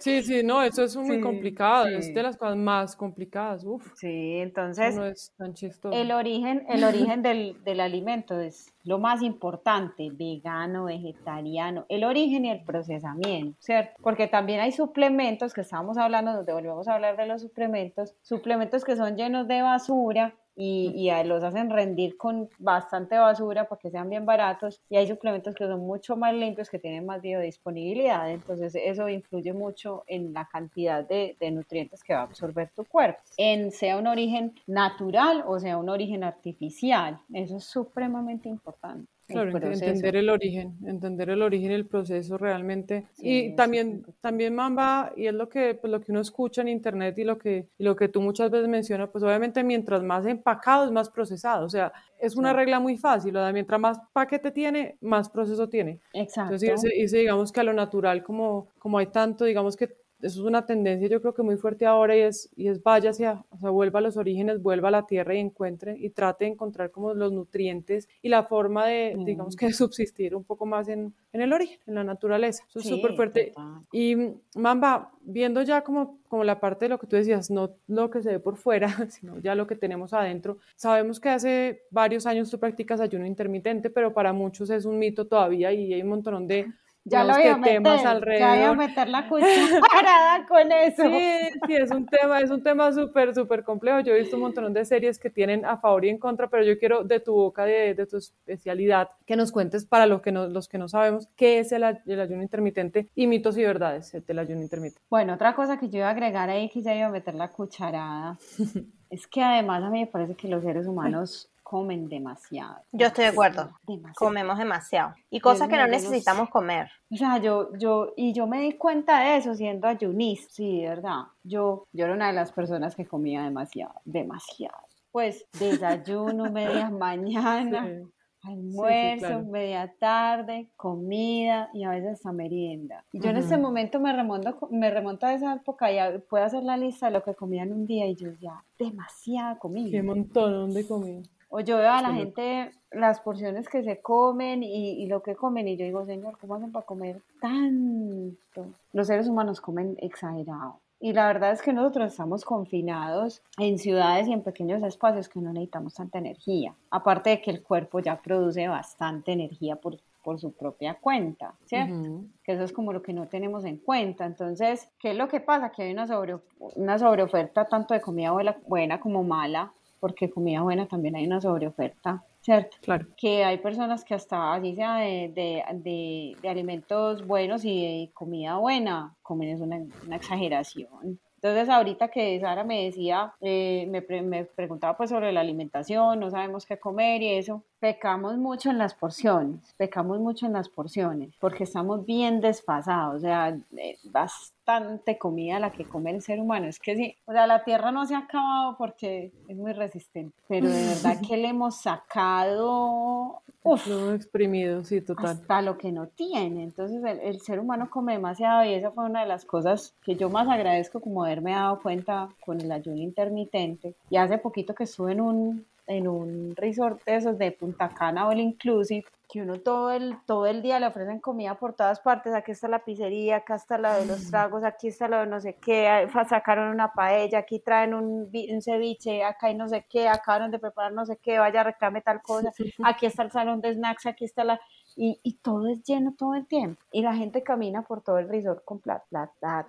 Sí, sí, no, eso es muy complicado, es de las cosas más complicadas. Uf. Sí, entonces no es tan chistoso. el origen, el origen del, del alimento es lo más importante, vegano, vegetariano, el origen y el procesamiento, ¿cierto? Porque también hay suplementos que estábamos hablando, donde volvemos a hablar de los suplementos, suplementos que son llenos de basura y, y, los hacen rendir con bastante basura para que sean bien baratos y hay suplementos que son mucho más limpios que tienen más biodisponibilidad entonces eso influye mucho en la cantidad de, de, nutrientes que va a absorber tu cuerpo en sea un origen natural o sea un origen artificial. Eso es supremamente importante Claro, entender el origen, entender el origen, el proceso realmente. y también, también Mamba, y es lo que, pues, lo que uno escucha en internet y lo, que, y lo que tú muchas veces mencionas, pues obviamente mientras más empacado es más procesado. O sea, es una regla muy fácil, o sea, mientras más paquete tiene, más proceso tiene. Exacto. Entonces, ese, digamos que a lo natural, como, como hay tanto, digamos que eso es una tendencia yo creo que muy fuerte ahora y es, y es vaya hacia, o sea, vuelva a los orígenes, vuelva a la tierra y encuentre y trate de encontrar como los nutrientes y la forma de, digamos que, subsistir un poco más en, en, el origen, en la naturaleza. Eso es súper fuerte. Y Mamba, viendo ya como, como la parte de lo que tú decías, no lo que se ve por fuera, sino ya lo que tenemos adentro, sabemos que hace varios años tú practicas ayuno intermitente, pero para muchos es un mito todavía y hay un montón de ya lo iba a meter, temas alrededor. Ya iba a meter la cucharada con eso. Sí, sí, es un tema, es un tema súper, súper complejo. Yo he visto un montón de series que tienen a favor y en contra, pero yo quiero de tu boca, de, de tu especialidad, que nos cuentes para los que no, los que no sabemos qué es el, el ayuno intermitente y mitos y verdades del ayuno intermitente. Bueno, otra cosa que yo iba a agregar ahí, que ya iba a meter la cucharada, es que además a mí me parece que los seres humanos comen demasiado. Yo estoy de acuerdo. Comemos demasiado. Y cosas que no necesitamos comer. O sea, yo, yo, y yo me di cuenta de eso siendo ayunista. Sí, de verdad. Yo, yo era una de las personas que comía demasiado, demasiado. Pues desayuno, media mañana. almuerzo, media tarde, comida y a veces hasta merienda. Y yo en este momento me remonto, me remonto a esa época y puedo hacer la lista de lo que comía en un día y yo ya, demasiada comida. Qué montón de comida. O yo veo a la gente las porciones que se comen y, lo que comen y yo digo, Señor, ¿cómo hacen para comer tanto? Los seres humanos comen exagerado. Y la verdad es que nosotros estamos confinados en ciudades y en pequeños espacios que no necesitamos tanta energía. Aparte de que el cuerpo ya produce bastante energía por, por su propia cuenta, ¿cierto? Que eso es como lo que no tenemos en cuenta. Entonces, ¿qué es lo que pasa? Que hay una, sobre, una sobreoferta tanto de comida buena como mala porque comida buena también hay una sobreoferta, ¿cierto? Claro. Que hay personas que hasta así sea de, de, de, alimentos buenos y de comida buena, comen es una, una exageración. Entonces, ahorita que Sara me decía, eh, me, me, preguntaba pues sobre la alimentación, no sabemos qué comer y eso, pecamos mucho en las porciones, pecamos mucho en las porciones, porque estamos bien desfasados, o sea, bastante comida la que come el ser humano, es que sí, o sea, la tierra no se ha acabado porque es muy resistente, pero de verdad que le hemos sacado Uf, lo exprimido, sí, total. Hasta lo que no tiene. Entonces el, el, ser humano come demasiado y esa fue una de las cosas que yo más agradezco como haberme dado cuenta con el ayuno intermitente. Y hace poquito que estuve en un, en un resort de esos de Punta Cana All Inclusive, que uno todo el, todo el día le ofrecen comida por todas partes, aquí está la pizzería, acá está la de los mm. tragos, aquí está lo de no sé qué, sacaron una paella, aquí traen un, un ceviche, acá hay no sé qué, acabaron de preparar no sé qué, vaya reclame tal cosa, aquí está el salón de snacks, aquí está la... Y, y todo es lleno todo el tiempo. Y la gente camina por todo el resort con platos,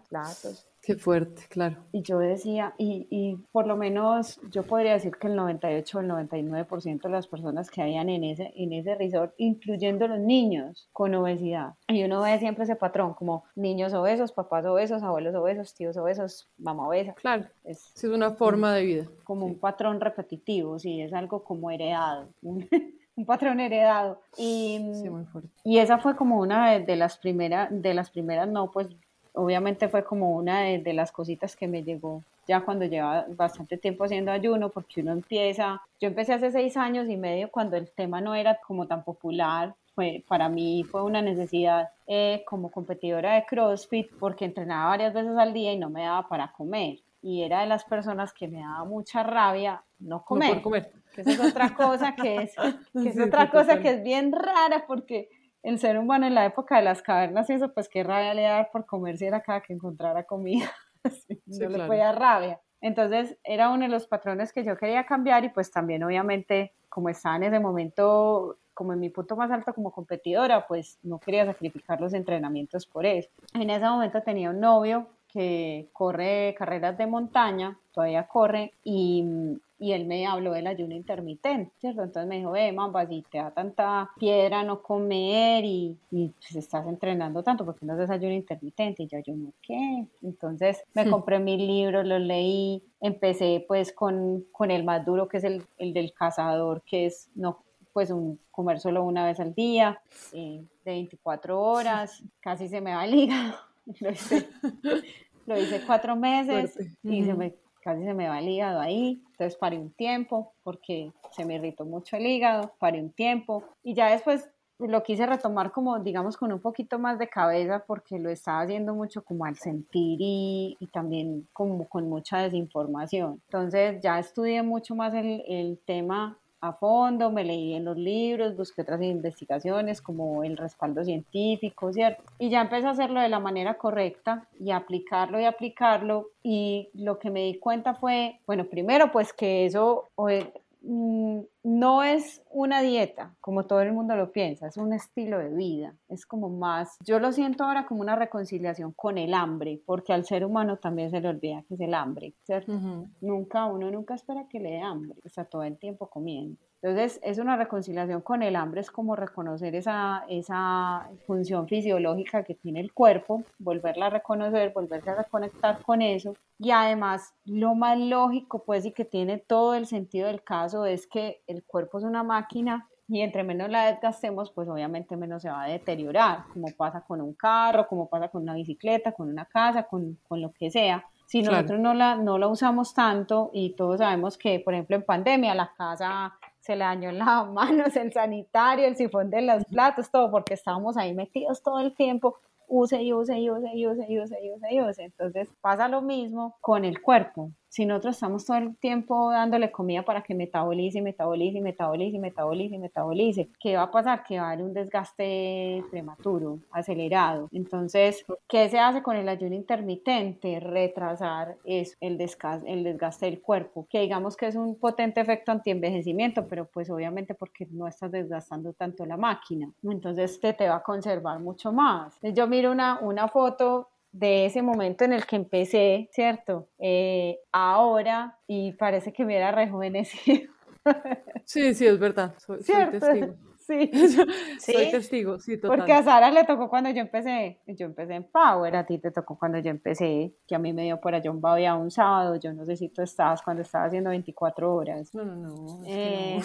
platos, Qué fuerte, claro. Y yo decía, y, y, por lo menos yo podría decir que el 98 o el 99% de las personas que habían en ese, en ese resort, incluyendo los niños con obesidad. Y uno ve siempre ese patrón, como niños obesos, papás obesos, abuelos obesos, tíos obesos, mamá obesa. Claro, es, es una forma de vida. Como un patrón repetitivo, sí, es algo como heredado. un patrón heredado. Y, sí, muy fuerte. y esa fue como una de, de, las primeras, de las primeras, no, pues obviamente fue como una de, las cositas que me llegó ya cuando lleva bastante tiempo haciendo ayuno, porque uno empieza, yo empecé hace seis años y medio cuando el tema no era como tan popular, fue, para mí fue una necesidad eh, como competidora de CrossFit, porque entrenaba varias veces al día y no me daba para comer. Y era de las personas que me daba mucha rabia no comer. No comer. Que es otra cosa que es, que es otra cosa que es bien rara porque el ser humano en la época de las cavernas y eso, pues qué rabia le dar por comer si era cada que encontrara comida. no le podía rabia. Entonces era uno de los patrones que yo quería cambiar y pues también obviamente como estaba en ese momento como en mi punto más alto como competidora, pues no quería sacrificar los entrenamientos por eso. En ese momento tenía un novio que corre carreras de montaña, todavía corre, y y él me habló del ayuno intermitente, ¿cierto? Entonces me dijo, ve, mamba, si te da tanta piedra no comer y, y pues estás entrenando tanto, porque no haces ayuno intermitente? Y yo, yo, ¿no qué? Entonces me compré mis libros, los leí, empecé pues con, con el más duro, que es el, el del cazador, que es no pues un, comer solo una vez al día, eh, de 24 horas, casi se me va el hígado. Lo hice, lo hice cuatro meses y se me casi se me va el hígado ahí, entonces paré un tiempo porque se me irritó mucho el hígado, paré un tiempo y ya después lo quise retomar como, digamos, con un poquito más de cabeza porque lo estaba haciendo mucho como al sentir y, y también como con mucha desinformación. Entonces ya estudié mucho más el, el tema a fondo, me leí en los libros, busqué otras investigaciones como el respaldo científico, ¿cierto? Y ya empecé a hacerlo de la manera correcta y aplicarlo y aplicarlo y lo que me di cuenta fue, bueno, primero pues que eso mm, no es una dieta, como todo el mundo lo piensa, es un estilo de vida, es como más, yo lo siento ahora como una reconciliación con el hambre, porque al ser humano también se le olvida que es el hambre, ¿cierto? Nunca, uno nunca espera que le dé hambre, está todo el tiempo comiendo. Entonces, es una reconciliación con el hambre, es como reconocer esa, esa función fisiológica que tiene el cuerpo, volverla a reconocer, volverse a reconectar con eso. Y además, lo más lógico, pues, y que tiene todo el sentido del caso, es que el cuerpo es una máquina y entre menos la desgastemos, pues obviamente menos se va a deteriorar, como pasa con un carro, como pasa con una bicicleta, con una casa, con, con lo que sea. Si nosotros no, la, no la usamos tanto y todos sabemos que, por ejemplo, en pandemia la casa se le dañó las manos, el sanitario, el sifón de los platos, todo, porque estábamos ahí metidos todo el tiempo, use y use y use y use y use y use y use. Entonces pasa lo mismo con el cuerpo si nosotros estamos todo el tiempo dándole comida para que metabolice, metabolice, metabolice, metabolice, metabolice, ¿qué va a pasar? Que va a haber un desgaste prematuro, acelerado. Entonces, ¿qué se hace con el ayuno intermitente? Retrasar eso, el, desgaste, el desgaste del cuerpo, que digamos que es un potente efecto antienvejecimiento, pero pues obviamente porque no estás desgastando tanto la máquina. Entonces, te, te va a conservar mucho más. Yo miro una, una foto de ese momento en el que empecé, ¿cierto? Eh, ahora y parece que me era rejuvenecido. Sí, sí, es verdad, soy, testigo. Sí. soy testigo, sí, total. Porque a Sara le tocó cuando yo empecé, yo empecé en Power, a ti te tocó cuando yo empecé, que a mí me dio por allá un babia un sábado, yo no sé si tú estabas cuando estaba haciendo 24 horas. No, no, no. Eh,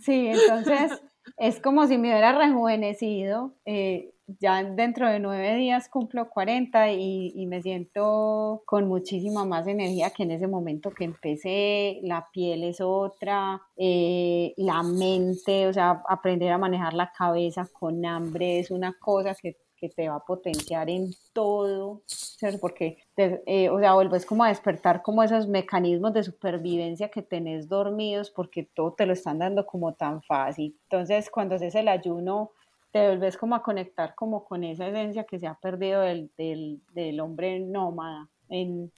sí, entonces es como si me hubiera rejuvenecido. Eh, ya dentro de nueve días cumplo 40 y, me siento con muchísima más energía que en ese momento que empecé. La piel es otra, eh, la mente, o sea, aprender a manejar la cabeza con hambre es una cosa que, te va a potenciar en todo, ¿cierto? Porque, eh, o sea, vuelves como a despertar como esos mecanismos de supervivencia que tenés dormidos porque todo te lo están dando como tan fácil. Entonces, cuando haces el ayuno, te volvés como a conectar como con esa esencia que se ha perdido del, del, del hombre nómada en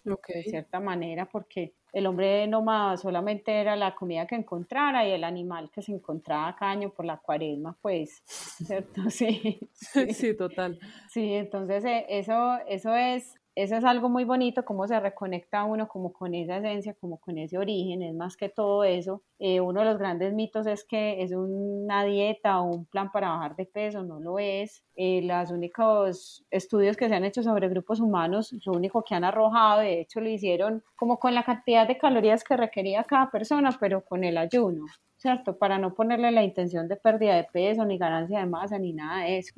cierta manera porque el hombre nómada solamente era la comida que encontrara y el animal que se encontraba cada año por la cuaresma, pues, ¿cierto? Sí. Sí, sí total. Sí, entonces eh, eso, eso es eso es algo muy bonito, cómo se reconecta uno como con esa esencia, como con ese origen, es más que todo eso. Eh, uno de los grandes mitos es que es una dieta o un plan para bajar de peso, no lo es. Eh, los únicos estudios que se han hecho sobre grupos humanos, lo único que han arrojado, de hecho lo hicieron como con la cantidad de calorías que requería cada persona, pero con el ayuno. ¿cierto? Para no ponerle la intención de pérdida de peso, ni ganancia de masa, ni nada de eso.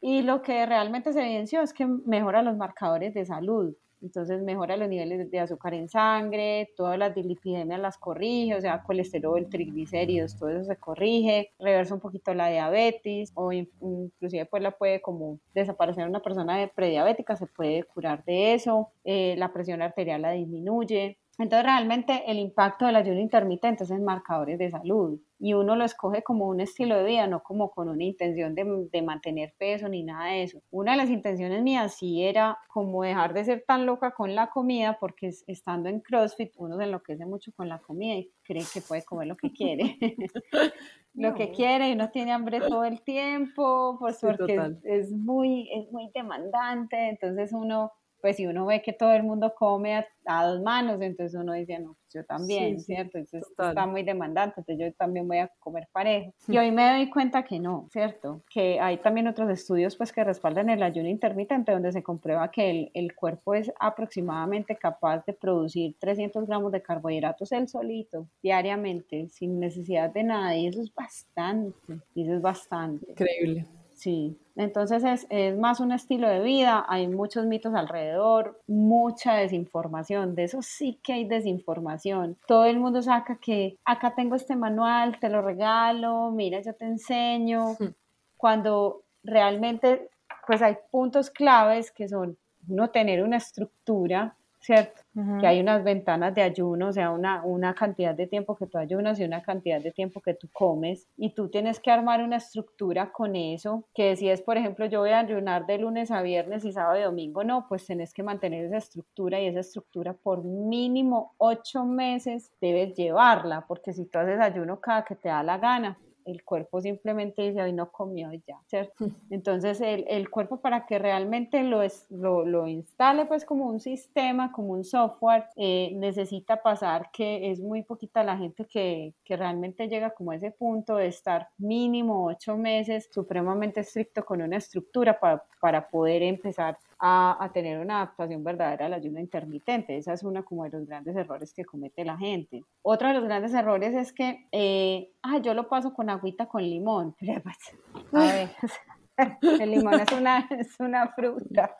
Y lo que realmente se evidenció es que mejora los marcadores de salud. Entonces mejora los niveles de azúcar en sangre, todas las dilipidemias las corrige, o sea, colesterol, triglicéridos, todo eso se corrige, reversa un poquito la diabetes o inclusive pues la puede como desaparecer una persona prediabética, se puede curar de eso, eh, la presión arterial la disminuye, entonces realmente el impacto del ayuno intermitente es en marcadores de salud y uno lo escoge como un estilo de vida, no como con una intención de, de, mantener peso ni nada de eso. Una de las intenciones mías sí era como dejar de ser tan loca con la comida porque estando en CrossFit uno se enloquece mucho con la comida y cree que puede comer lo que quiere. lo que quiere y uno tiene hambre todo el tiempo, pues porque es, muy, es muy demandante, entonces uno pues si uno ve que todo el mundo come a, dos manos, entonces uno dice, no, pues yo también, ¿cierto? Entonces está muy demandante, entonces yo también voy a comer parejo. Y hoy me doy cuenta que no, ¿cierto? Que hay también otros estudios pues que respaldan el ayuno intermitente donde se comprueba que el, el cuerpo es aproximadamente capaz de producir 300 gramos de carbohidratos él solito diariamente sin necesidad de nada y eso es bastante, y eso es bastante. Increíble. Sí, entonces es, es, más un estilo de vida, hay muchos mitos alrededor, mucha desinformación, de eso sí que hay desinformación. Todo el mundo saca que acá tengo este manual, te lo regalo, mira, yo te enseño, hmm. cuando realmente pues hay puntos claves que son no tener una estructura ¿cierto? Que hay unas ventanas de ayuno, o sea, una, una cantidad de tiempo que tú ayunas y una cantidad de tiempo que tú comes, y tú tienes que armar una estructura con eso, que si es, por ejemplo, yo voy a ayunar de lunes a viernes y sábado y domingo, no, pues tenés que mantener esa estructura y esa estructura por mínimo ocho meses debes llevarla, porque si tú haces ayuno cada que te da la gana, el cuerpo simplemente dice, hoy no comió ya, ¿cierto? Entonces el, el cuerpo para que realmente lo, es, lo, lo, instale pues como un sistema, como un software, eh, necesita pasar que es muy poquita la gente que, que realmente llega como a ese punto de estar mínimo ocho meses supremamente estricto con una estructura para, para poder empezar a, a, tener una adaptación verdadera al ayuno intermitente. Esa es una como de los grandes errores que comete la gente. Otro de los grandes errores es que, eh, ah, yo lo paso con agüita con limón. A ver, el limón es una, es una fruta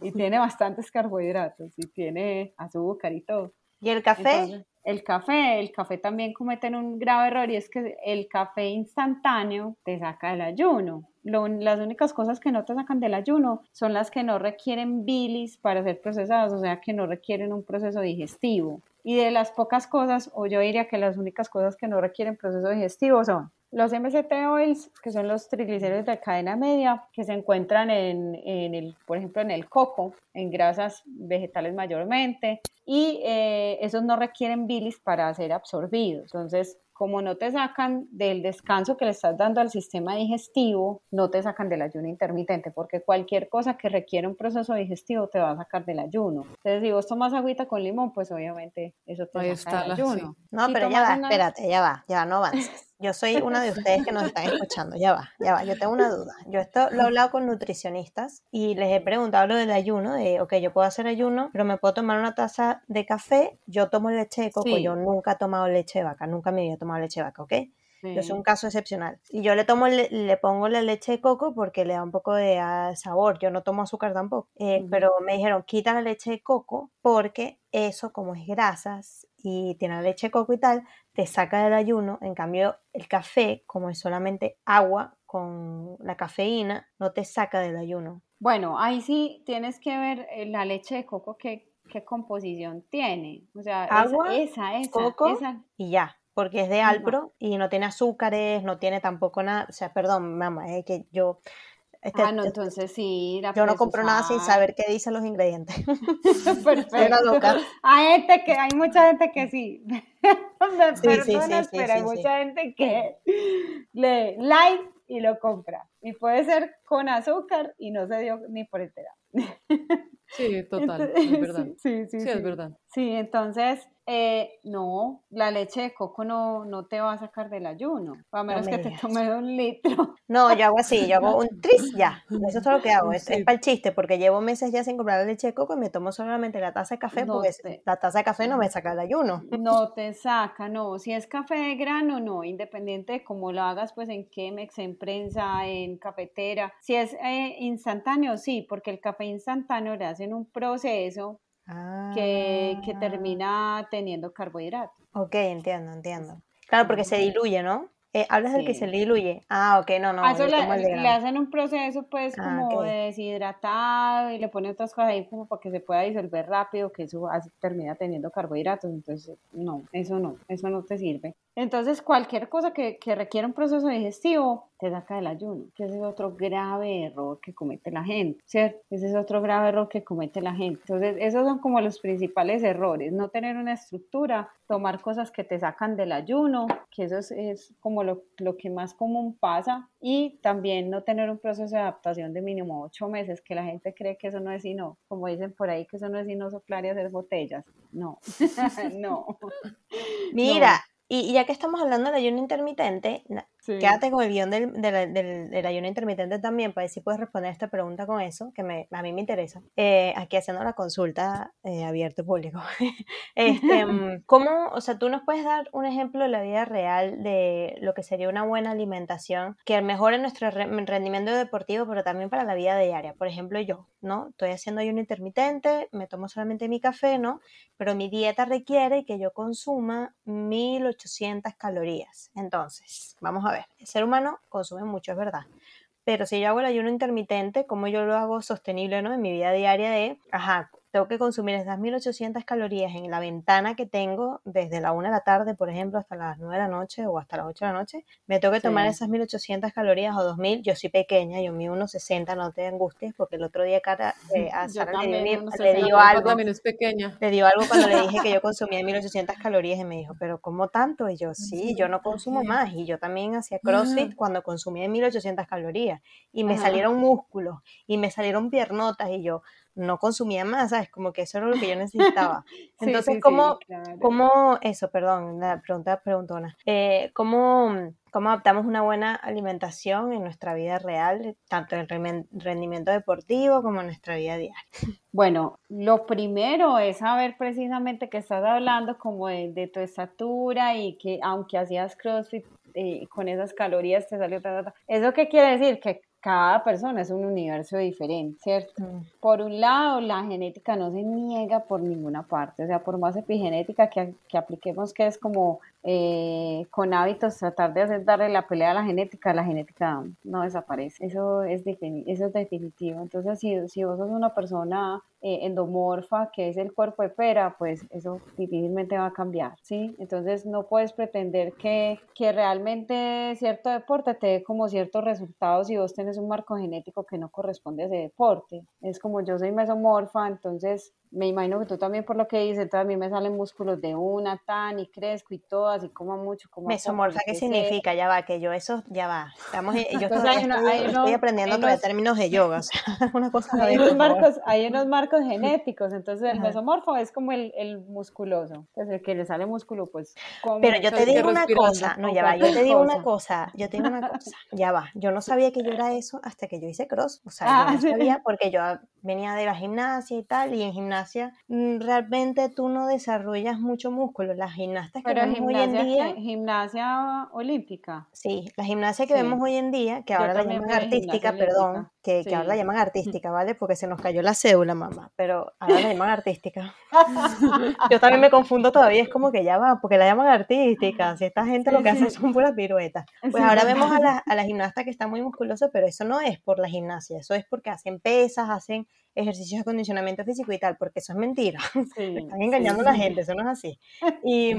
y tiene bastantes carbohidratos y tiene azúcar y todo. ¿Y el café? Entonces, el café, el café también cometen un grave error y es que el café instantáneo te saca del ayuno. Lo, las únicas cosas que no te sacan del ayuno son las que no requieren bilis para ser procesadas, o sea, que no requieren un proceso digestivo. Y de las pocas cosas, o yo diría que las únicas cosas que no requieren proceso digestivo son los MCT oils, que son los triglicéridos de cadena media, que se encuentran en, en el, por ejemplo, en el coco, en grasas vegetales mayormente, y eh, esos no requieren bilis para ser absorbidos. Entonces, como no te sacan del descanso que le estás dando al sistema digestivo, no te sacan del ayuno intermitente, porque cualquier cosa que requiere un proceso digestivo te va a sacar del ayuno. Entonces, si vos tomas agüita con limón, pues obviamente eso te Ahí saca del ayuno. No, si pero ya va, una... espérate, ya va, ya no avances. Yo soy una de ustedes que nos están escuchando, ya va, ya va, yo tengo una duda. Yo esto lo he hablado con nutricionistas y les he preguntado lo del ayuno, de, ok, yo puedo hacer ayuno, pero me puedo tomar una taza de café, yo tomo leche de coco, sí. yo nunca he tomado leche de vaca, nunca me había tomado leche de vaca, ¿ok? Sí. Yo soy un caso excepcional. Y yo le tomo, le, le, pongo la leche de coco porque le da un poco de uh, sabor. Yo no tomo azúcar tampoco. Eh, uh -huh. Pero me dijeron, quita la leche de coco porque eso, como es grasas y tiene la leche de coco y tal, te saca del ayuno. En cambio, el café, como es solamente agua con la cafeína, no te saca del ayuno. Bueno, ahí sí tienes que ver eh, la leche de coco qué, qué composición tiene. O sea, agua, esa, esa, coco esa. y ya porque es de Alpro y no tiene azúcares, no tiene tampoco nada, o sea, perdón, mamá, es que yo... Este, ah, no, entonces sí. yo no compro nada sin saber qué dicen los ingredientes. Perfecto. loca. Hay gente que, hay mucha gente que sí. Me Sí, perdonas, sí, sí, sí, pero sí, hay sí. mucha gente que le like y lo compra. Y puede ser con azúcar y no se dio ni por enterado. Sí, total, Entonces, es verdad. Sí, sí, Sí, sí. es verdad. Sí, entonces, eh, no, la leche de coco no, no te va a sacar del ayuno, a menos me que te tomes un litro. No, yo hago así, yo hago un tris ya. Eso es todo lo que hago. Es, Sí. es para el chiste, porque llevo meses ya sin comprar la leche de coco y me tomo solamente la taza de café, No porque te- la taza de café no me saca el ayuno. No te saca, no. Si es café de grano, no. Independiente de cómo lo hagas, pues en Chemex, en prensa, en cafetera. Si es eh, instantáneo, sí, porque el café instantáneo le hacen un proceso que, que Ah. termina teniendo carbohidratos. Ok, entiendo, entiendo. Claro, porque se diluye, ¿no? Eh, hablas del que se diluye. Ah, ok, no, no. A eso yo le, hacen un proceso pues Ah, como de deshidratado y le ponen otras cosas ahí como para que se pueda disolver rápido, que eso así termina teniendo carbohidratos, entonces no, eso no, eso no te sirve. Entonces cualquier cosa que, que requiera un proceso digestivo te saca del ayuno, que ese es otro grave error que comete la gente, ¿cierto? Ese es otro grave error que comete la gente. Entonces esos son como los principales errores, no tener una estructura, tomar cosas que te sacan del ayuno, que eso es, es como lo, lo que más común pasa, y también no tener un proceso de adaptación de mínimo ocho meses, que la gente cree que eso no es sino, como dicen por ahí, que eso no es sino soplar y hacer botellas. No, no. Mira, y, y ya que estamos hablando del ayuno intermitente, Sí. quédate con el guion del, del, del- del ayuno intermitente también, para ver si puedes responder esta pregunta con eso, que me, a mí me interesa. Eh, aquí haciendo la consulta eh, abierto público. este, mm, ¿Cómo, o sea, tú nos puedes dar un ejemplo de la vida real de lo que sería una buena alimentación que mejore nuestro re- rendimiento deportivo, pero también para la vida diaria? Por ejemplo, yo, ¿no? Estoy haciendo ayuno intermitente, me tomo solamente mi café, ¿no? pero mi dieta requiere que yo consuma 1800 calorías. Entonces, vamos a ver, el ser humano consume mucho, es verdad. Pero si yo hago el ayuno intermitente, ¿cómo yo lo hago sostenible ¿no? en mi vida diaria de, ajá, tengo que consumir esas 1800 calorías en la ventana que tengo desde la 1 de la tarde, por ejemplo, hasta las 9 de la noche o hasta las 8 de la noche, me tengo que tomar esas 1800 calorías o 2000. Yo soy pequeña, yo mido unos 60, no te angusties, porque el otro día cara, eh, a Sara le, dio, algo. es pequeña. Le dio algo cuando le dije que yo consumía 1800 calorías y me dijo, ¿pero cómo tanto? Y yo, sí, yo no consumo más. Y yo también hacía CrossFit cuando consumía 1800 calorías. Y me salieron músculos y me salieron piernotas y yo, no consumía más, ¿sabes? Como que eso era lo que yo necesitaba. Entonces, ¿cómo, ¿cómo, eso, perdón, la pregunta preguntona, eh, ¿cómo, ¿cómo adaptamos una buena alimentación en nuestra vida real, tanto en el rendimiento deportivo como en nuestra vida diaria? Bueno, lo primero es saber precisamente que estás hablando como de, tu estatura y que aunque hacías CrossFit eh, con esas calorías te salió... ¿Eso qué quiere decir? Que cada persona es un universo diferente, ¿cierto? Mm. Por un lado, la genética no se niega por ninguna parte, o sea, por más epigenética que, que apliquemos, que es como eh, con hábitos tratar de hacer darle la pelea a la genética, la genética no desaparece, eso es, eso es definitivo. Entonces, si, si vos sos una persona eh, endomorfa, que es el cuerpo de pera, pues eso difícilmente va a cambiar, ¿sí? Entonces no puedes pretender que, que realmente cierto deporte te dé como ciertos resultados si vos tenés un marco genético que no corresponde a ese deporte. Es como yo soy mesomorfa, entonces me imagino que tú también por lo que dices, también me salen músculos de una, tan, y crezco y todo, así como mucho, como... Mesomorfa, ¿qué significa? Ya va, que yo eso, ya va. Estamos, yo estoy, aprendiendo términos de yoga, o sea, una cosa... Hay unos, marcos, hay unos marcos genéticos, entonces el mesomorfo es como el, el musculoso, entonces el que le sale músculo, pues... Pero yo te digo una cosa, no, ya va, yo te digo una cosa, yo te digo una cosa, ya va, yo no sabía que yo era eso hasta que yo hice cross, o sea, yo ah, no sabía porque yo venía de la gimnasia y tal, y en gimnasia mm, realmente tú no desarrollas mucho músculo. Las gimnastas que vemos hoy en día... Gimnasia olímpica. Sí, la gimnasia que vemos hoy en día, que ahora la llaman artística, perdón, que, que, ahora la llaman artística, ¿vale? Porque se nos cayó la cédula, mamá, pero ahora la llaman artística. Yo también me confundo todavía, es como que ya va, porque la llaman artística, si esta gente lo que hace son puras piruetas. Pues ahora vemos a la, a la gimnasta que está muy musculosa, pero eso no es por la gimnasia, eso es porque hacen pesas, hacen ejercicios de acondicionamiento físico y tal, porque eso es mentira. Están engañando a la gente, eso no es así. Y,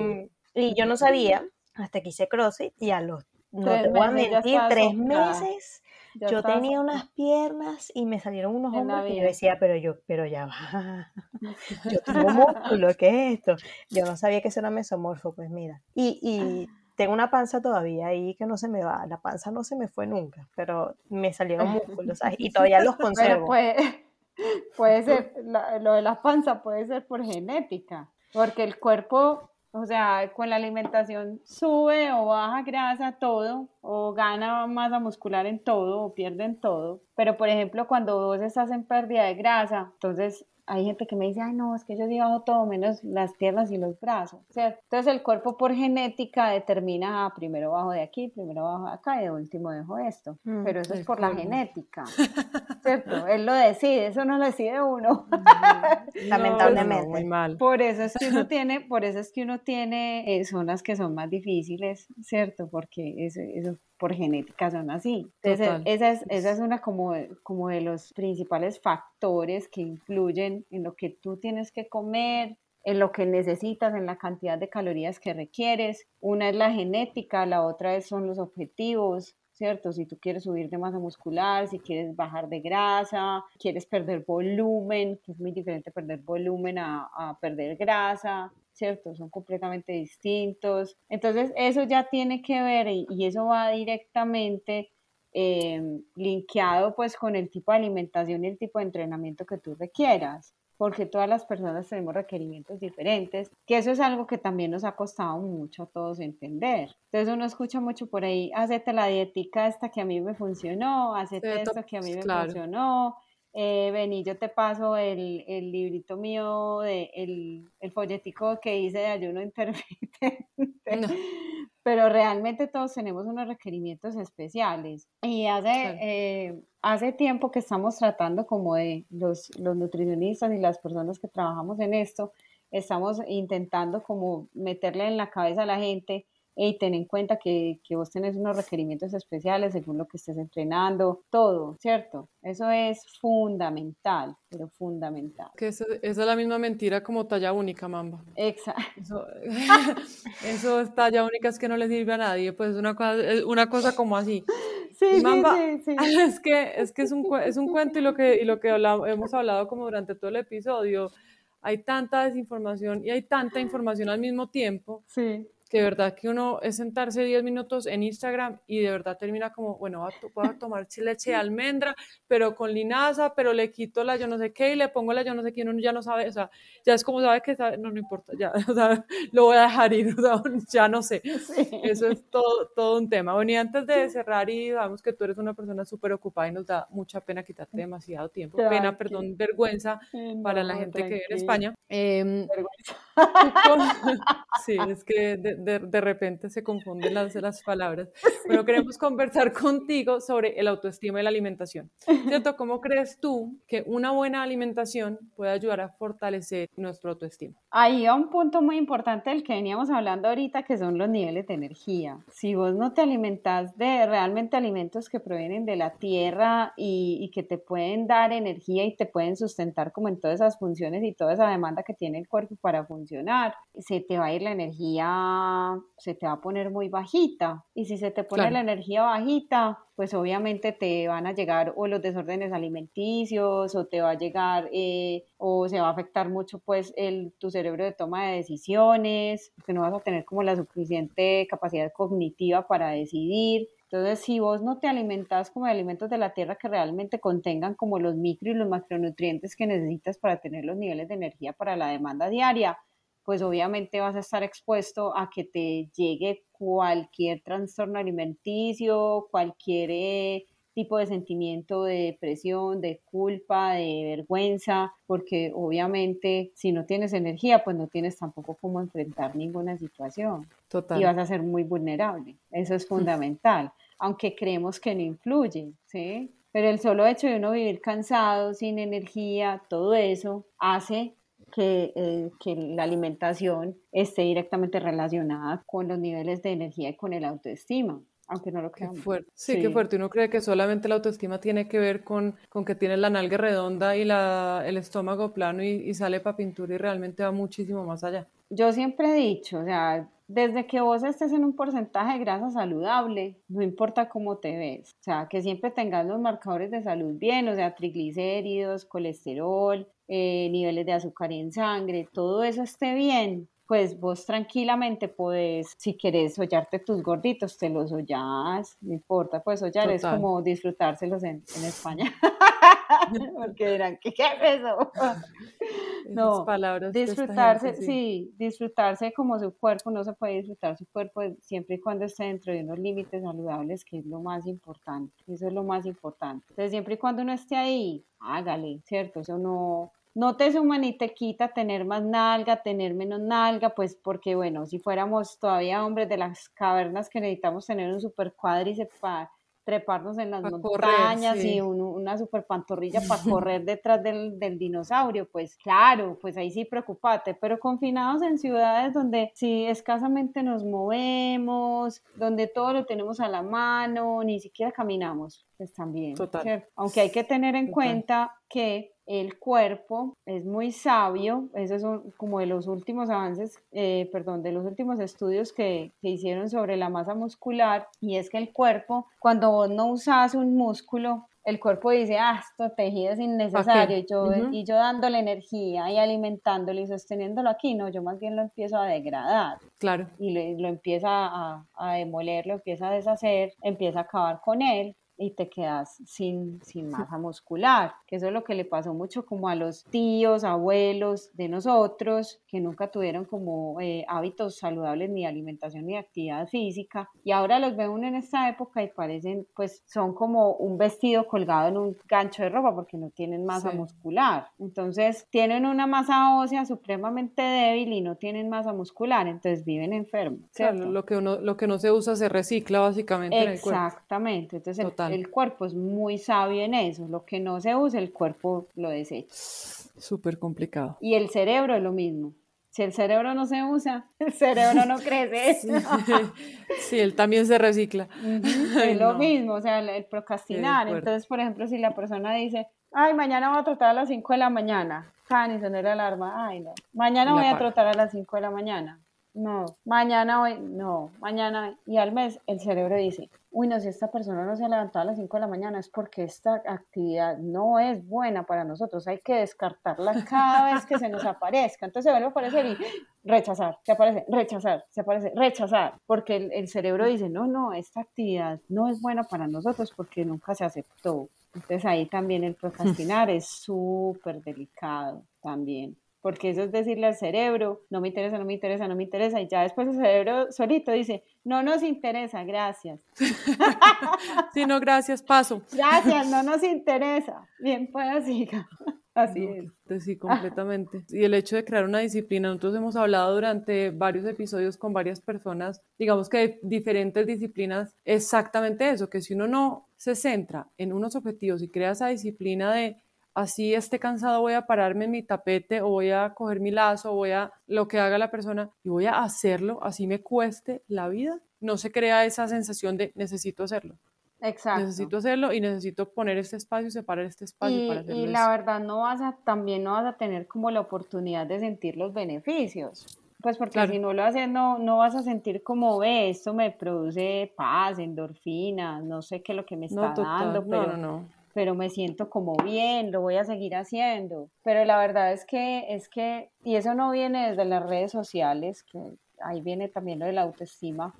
y, yo no sabía, hasta que hice CrossFit, y a los, no te voy a mentir, tres meses, yo tenía unas piernas y me salieron unos hombros y yo decía, pero yo, pero ya va, yo tengo músculo, ¿qué es esto? Yo no sabía que eso era mesomorfo, pues mira. Y, y tengo una panza todavía ahí que no se me va, la panza no se me fue nunca, pero me salieron músculos y todavía los conservo. Pues, puede ser, lo de la panza puede ser por genética, porque el cuerpo, o sea, con la alimentación sube o baja grasa todo, o gana masa muscular en todo, o pierde en todo. Pero, por ejemplo, cuando vos estás en pérdida de grasa, entonces hay gente que me dice, ay, no, es que yo llevo todo menos las piernas y los brazos, ¿cierto? Entonces el cuerpo por genética determina, ah, primero bajo de aquí, primero bajo de acá y de último dejo esto. Mm, Pero eso es por la genética, ¿cierto? Él lo decide, eso no lo decide uno. Lamentablemente. muy mal. Por eso es que uno tiene, por eso es que uno tiene eh, zonas que son más difíciles, ¿cierto? Porque eso, eso por genética son así. Entonces, esa es, esa es una como, como de los principales factores que influyen en lo que tú tienes que comer, en lo que necesitas, en la cantidad de calorías que requieres. Una es la genética, la otra son los objetivos, ¿cierto? Si tú quieres subir de masa muscular, si quieres bajar de grasa, quieres perder volumen, que es muy diferente perder volumen a, a perder grasa. ¿Cierto? Son completamente distintos. Entonces, eso ya tiene que ver y, eso va directamente eh, linkeado pues con el tipo de alimentación y el tipo de entrenamiento que tú requieras porque todas las personas tenemos requerimientos diferentes, que eso es algo que también nos ha costado mucho a todos entender. Entonces uno escucha mucho por ahí, hacete la dietica esta que a mí me funcionó, hacete esto que a mí me funcionó, eh, vení, yo te paso el, el librito mío, de, el, el, folletico que hice de ayuno intermitente. Pero realmente todos tenemos unos requerimientos especiales. Y hace, eh, hace tiempo que estamos tratando como de los, los nutricionistas y las personas que trabajamos en esto, estamos intentando como meterle en la cabeza a la gente y ten en cuenta que, que vos tenés unos requerimientos especiales según lo que estés entrenando, todo, ¿cierto? Eso es fundamental, pero fundamental. Que esa, es la misma mentira como talla única, Mamba. Exacto. Eso, eso es talla única, es que no le sirve a nadie, pues es una cosa, una cosa como así. Sí, Mamba, sí, sí, Es que, es, que es, un, es un cuento y lo que, y lo que hemos hablado como durante todo el episodio, hay tanta desinformación y hay tanta información al mismo tiempo. Sí que de verdad que uno es sentarse 10 minutos en Instagram y de verdad termina como, bueno, voy a, tomar leche de almendra, pero con linaza, pero le quito la yo no sé qué y le pongo la yo no sé qué, uno ya no sabe, o sea, ya es como sabe que no, no importa, ya, o sea, lo voy a dejar ir, o sea, ya no sé. Eso es todo, todo un tema. Bueno, y antes de cerrar y sabemos que tú eres una persona súper ocupada y nos da mucha pena quitarte demasiado tiempo, pena, perdón, vergüenza para la gente que vive en España. Eh, sí, es que de, de, repente se confunden las, las palabras. Pero queremos conversar contigo sobre el autoestima y la alimentación. ¿Cierto? ¿Cómo crees tú que una buena alimentación puede ayudar a fortalecer nuestro autoestima? Ahí va un punto muy importante del que veníamos hablando ahorita, que son los niveles de energía. Si vos no te alimentas de realmente alimentos que provienen de la tierra y, y que te pueden dar energía y te pueden sustentar como en todas esas funciones y toda esa demanda que tiene el cuerpo para funcionar, se te va a ir la energía, se te va a poner muy bajita. Y si se te pone la energía bajita, pues obviamente te van a llegar o los desórdenes alimenticios o te va a llegar eh, o se va a afectar mucho pues el, tu cerebro de toma de decisiones, que no vas a tener como la suficiente capacidad cognitiva para decidir. Entonces, si vos no te alimentas como de alimentos de la tierra que realmente contengan como los micro y los macronutrientes que necesitas para tener los niveles de energía para la demanda diaria, pues obviamente vas a estar expuesto a que te llegue cualquier trastorno alimenticio, cualquier eh, tipo de sentimiento de depresión, de culpa, de vergüenza, porque obviamente si no tienes energía, pues no tienes tampoco cómo enfrentar ninguna situación. Total. Y vas a ser muy vulnerable. Eso es fundamental, aunque creemos que no influye, ¿sí? Pero el solo hecho de uno vivir cansado, sin energía, todo eso hace que, eh, que, la alimentación esté directamente relacionada con los niveles de energía y con el autoestima aunque no lo creamos. fuerte. Sí, qué fuerte. Uno cree que solamente la autoestima tiene que ver con, con que tiene la nalga redonda y la, el estómago plano y, y sale para pintura y realmente va muchísimo más allá. Yo siempre he dicho, o sea, desde que vos estés en un porcentaje de grasa saludable, no importa cómo te ves, o sea, que siempre tengas los marcadores de salud bien, o sea, triglicéridos, colesterol, eh, niveles de azúcar en sangre, todo eso esté bien, pues vos tranquilamente puedes, si quieres hollarte tus gorditos, te los hollas, no importa, pues hollar es como disfrutárselos en, en España. Porque dirán, ¿qué, qué es eso? no, palabras disfrutarse, sí. disfrutarse como su cuerpo, no se puede disfrutar su cuerpo siempre y cuando esté dentro de unos límites saludables, que es lo más importante, eso es lo más importante. Entonces, siempre y cuando uno esté ahí, hágale, ¿cierto? Eso no, no te suma ni te quita tener más nalga, tener menos nalga, pues porque bueno, si fuéramos todavía hombres de las cavernas que necesitamos tener un super cuádriceps para treparnos en las montañas y una super pantorrilla para correr detrás del, del, dinosaurio, pues claro, pues ahí sí preocupate, pero confinados en ciudades donde sí escasamente nos movemos, donde todo lo tenemos a la mano, ni siquiera caminamos, pues también. Total. Aunque hay que tener en cuenta que el cuerpo es muy sabio, esos son como de los últimos avances, eh, perdón, de los últimos estudios que, que, hicieron sobre la masa muscular, y es que el cuerpo, cuando vos no usas un músculo, el cuerpo dice, ah, esto tejido es innecesario, y yo, y yo dándole energía y alimentándolo y sosteniéndolo aquí, no, yo más bien lo empiezo a degradar. Claro. Y lo, lo empieza a, a demoler, lo empieza a deshacer, empieza a acabar con él, y te quedas sin, sin masa muscular, que eso es lo que le pasó mucho como a los tíos, abuelos de nosotros, que nunca tuvieron como eh, hábitos saludables ni alimentación ni actividad física, y ahora los ve uno en esta época y parecen, pues son como un vestido colgado en un gancho de ropa porque no tienen masa muscular, entonces tienen una masa ósea supremamente débil y no tienen masa muscular, entonces viven enfermos. Claro, lo que, uno, lo que no se usa se recicla básicamente en el cuerpo. Exactamente, el cuerpo es muy sabio en eso. Lo que no se usa, el cuerpo lo desecha. Súper complicado. Y el cerebro es lo mismo. Si el cerebro no se usa, el cerebro no crece. Sí, él también se recicla. Es lo mismo, o sea, el procrastinar. Entonces, por ejemplo, si la persona dice, ay, mañana voy a trotar a las 5 de la mañana, can y la alarma, ay, no. Mañana voy a trotar a las 5 de la mañana. No, mañana hoy, no, mañana y al mes el cerebro dice, uy, no, si esta persona no se ha levantado a las 5 de la mañana es porque esta actividad no es buena para nosotros, hay que descartarla cada vez que se nos aparezca. Entonces se vuelve a aparecer y rechazar, se aparece, rechazar, se aparece, rechazar, porque el, el cerebro dice, no, no, esta actividad no es buena para nosotros porque nunca se aceptó. Entonces ahí también el procrastinar es súper delicado también porque eso es decirle al cerebro, no me interesa, no me interesa, no me interesa, y ya después el cerebro solito dice, no nos interesa, gracias. sí, no, gracias, paso. Gracias, no nos interesa. Bien, pues siga. Así es. Sí, completamente. Y el hecho de crear una disciplina, nosotros hemos hablado durante varios episodios con varias personas, digamos que de diferentes disciplinas, exactamente eso, que si uno no se centra en unos objetivos y crea esa disciplina de así esté cansado voy a pararme en mi tapete o voy a coger mi lazo o voy a lo que haga la persona y voy a hacerlo, así me cueste la vida, no se crea esa sensación de necesito hacerlo. Exacto. Necesito hacerlo y necesito poner este espacio separar este espacio y, para hacerlo. Y la verdad no vas a, también no vas a tener como la oportunidad de sentir los beneficios. Pues porque si no lo haces, no, no vas a sentir como, ve, esto me produce paz, endorfina, no sé qué es lo que me está dando, pero, no, no, no pero me siento como bien, lo voy a seguir haciendo. Pero la verdad es que, es que, y eso no viene desde las redes sociales, que ahí viene también lo de la autoestima.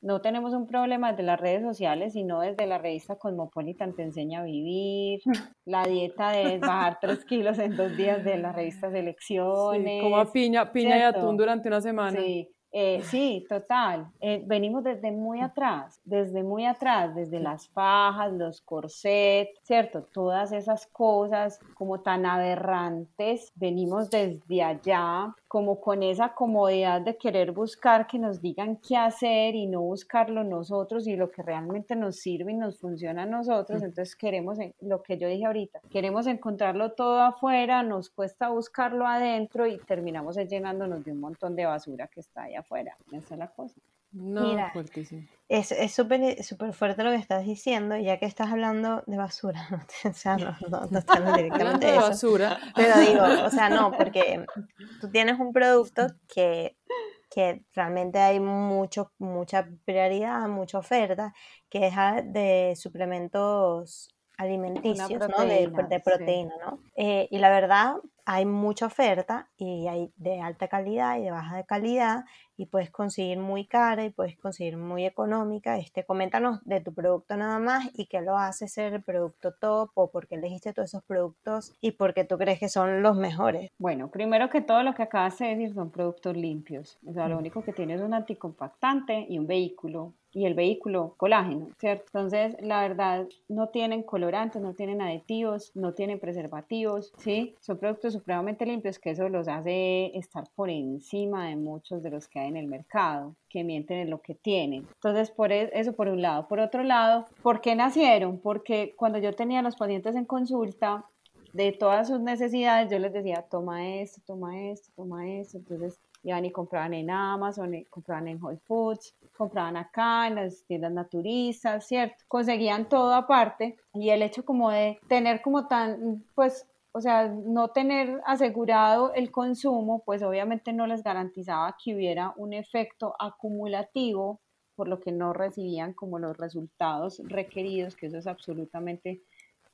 No tenemos un problema desde las redes sociales, sino desde la revista Cosmopolitan te enseña a vivir, la dieta de bajar tres kilos en dos días de la revista Selecciones. como a piña, piña y atún durante una semana. Sí, eh, sí, total. Eh, venimos desde muy atrás, desde muy atrás, desde las fajas, los corsets, ¿cierto? Todas esas cosas como tan aberrantes, venimos desde allá, como con esa comodidad de querer buscar que nos digan qué hacer y no buscarlo nosotros y lo que realmente nos sirve y nos funciona a nosotros. Entonces queremos, lo que yo dije ahorita, queremos encontrarlo todo afuera, nos cuesta buscarlo adentro y terminamos llenándonos de un montón de basura que está allá afuera. Esa es la cosa. No, Mira, fuertísimo. Es súper super fuerte lo que estás diciendo, ya que estás hablando de basura. o sea, no, no, no directamente de, basura. Pero digo, o sea, no, porque tú tienes un producto que, que realmente hay mucho, mucha prioridad, mucha oferta, que es de suplementos alimenticios, ¿no? De, de proteína, ¿no? Eh, y la verdad, hay mucha oferta y hay de alta calidad y de baja de calidad y puedes conseguir muy cara y puedes conseguir muy económica. Este, coméntanos de tu producto nada más y qué lo hace ser el producto top o por qué elegiste todos esos productos y por qué tú crees que son los mejores. Bueno, primero que todo lo que acabas de decir son productos limpios. O sea, lo único que tiene es un anticompactante y un vehículo y el vehículo colágeno, ¿cierto? Entonces, la verdad, no tienen colorantes, no tienen aditivos, no tienen preservativos, ¿sí? Son productos supremamente limpios que eso los hace estar por encima de muchos de los que hay en el mercado, que mienten en lo que tienen. Entonces, por e, eso por un lado. Por otro lado, ¿por qué nacieron? Porque cuando yo tenía a los pacientes en consulta, de todas sus necesidades, yo les decía, toma esto, toma esto, toma esto. Entonces, iban y compraban en Amazon, compraban en Whole Foods, compraban acá en las tiendas naturistas, ¿cierto? Conseguían todo aparte y el hecho como de tener como tan, pues, o sea, no tener asegurado el consumo, pues obviamente no les garantizaba que hubiera un efecto acumulativo, por lo que no recibían como los resultados requeridos, que eso es absolutamente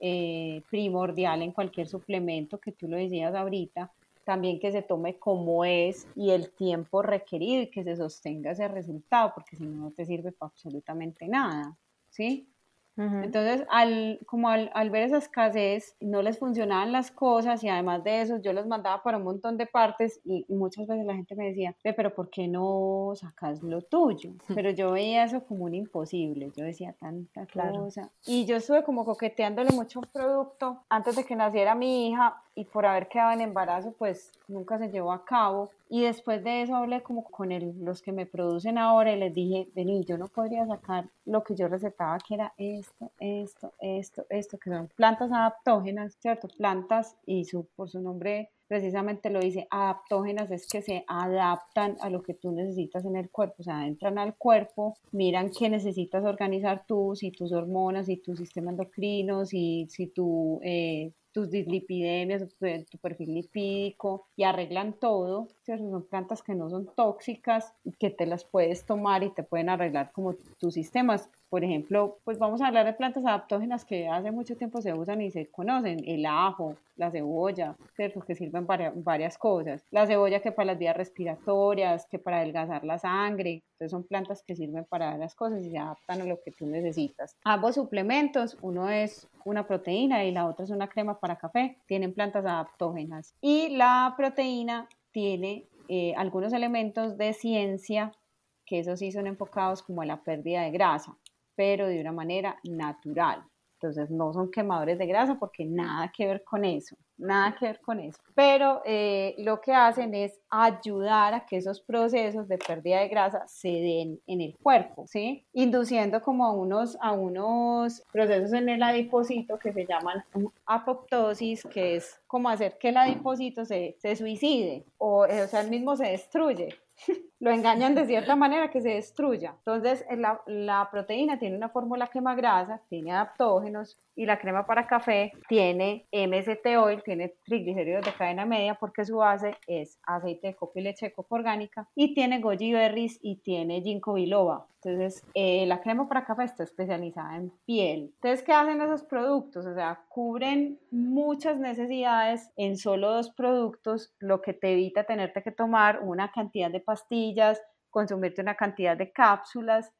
eh, primordial en cualquier suplemento que tú lo decías ahorita, también que se tome como es y el tiempo requerido y que se sostenga ese resultado, porque si no, no te sirve para absolutamente nada, ¿sí? Entonces, al, como al, ver esa escasez, no les funcionaban las cosas y además de eso, yo los mandaba para un montón de partes y, muchas veces la gente me decía, pero ¿por qué no sacas lo tuyo? Pero yo veía eso como un imposible, yo decía tanta cosa. Y yo estuve como coqueteándole mucho un producto antes de que naciera mi hija y por haber quedado en embarazo, pues nunca se llevó a cabo. Y después de eso hablé como con los que me producen ahora y les dije, vení, yo no podría sacar lo que yo recetaba, que era esto, esto, esto, esto, que son plantas adaptógenas, ¿cierto? Plantas y su, por su nombre precisamente lo dice, adaptógenas es que se adaptan a lo que tú necesitas en el cuerpo, o sea, entran al cuerpo, miran qué necesitas organizar tú, si tus hormonas, si tu sistema endocrino, si, si tu eh, tus dislipidemias, tu, perfil lipídico y arreglan todo. Son plantas que no son tóxicas y que te las puedes tomar y te pueden arreglar como tus sistemas. Por ejemplo, pues vamos a hablar de plantas adaptógenas que hace mucho tiempo se usan y se conocen. El ajo, la cebolla, ¿cierto? que sirven para varias cosas. La cebolla que para las vías respiratorias, que para adelgazar la sangre. Entonces son plantas que sirven para varias cosas y se adaptan a lo que tú necesitas. Ambos suplementos, uno es una proteína y la otra es una crema para café, tienen plantas adaptógenas. Y la proteína tiene eh, algunos elementos de ciencia que esos sí son enfocados como a la pérdida de grasa, pero de una manera natural. Entonces no son quemadores de grasa porque nada que ver con eso, nada que ver con eso. Pero eh, lo que hacen es ayudar a que esos procesos de pérdida de grasa se den en el cuerpo, ¿sí? Induciendo como a unos, a unos procesos en el adipocito que se llaman apoptosis, que es como hacer que el adipocito se, se suicide o, o sea, el mismo se destruye lo engañan de cierta manera que se destruya. Entonces, la, la proteína tiene una fórmula quema grasa, tiene adaptógenos y la crema para café tiene MST oil, tiene triglicéridos de cadena media porque su base es aceite de coco y leche de coco orgánica y tiene goji berries y tiene ginkgo biloba. Entonces, eh, la crema para café está especializada en piel. Entonces, ¿qué hacen esos productos? O sea, cubren muchas necesidades en solo dos productos, lo que te evita tenerte que tomar una cantidad de pastillas, consumirte una cantidad de cápsulas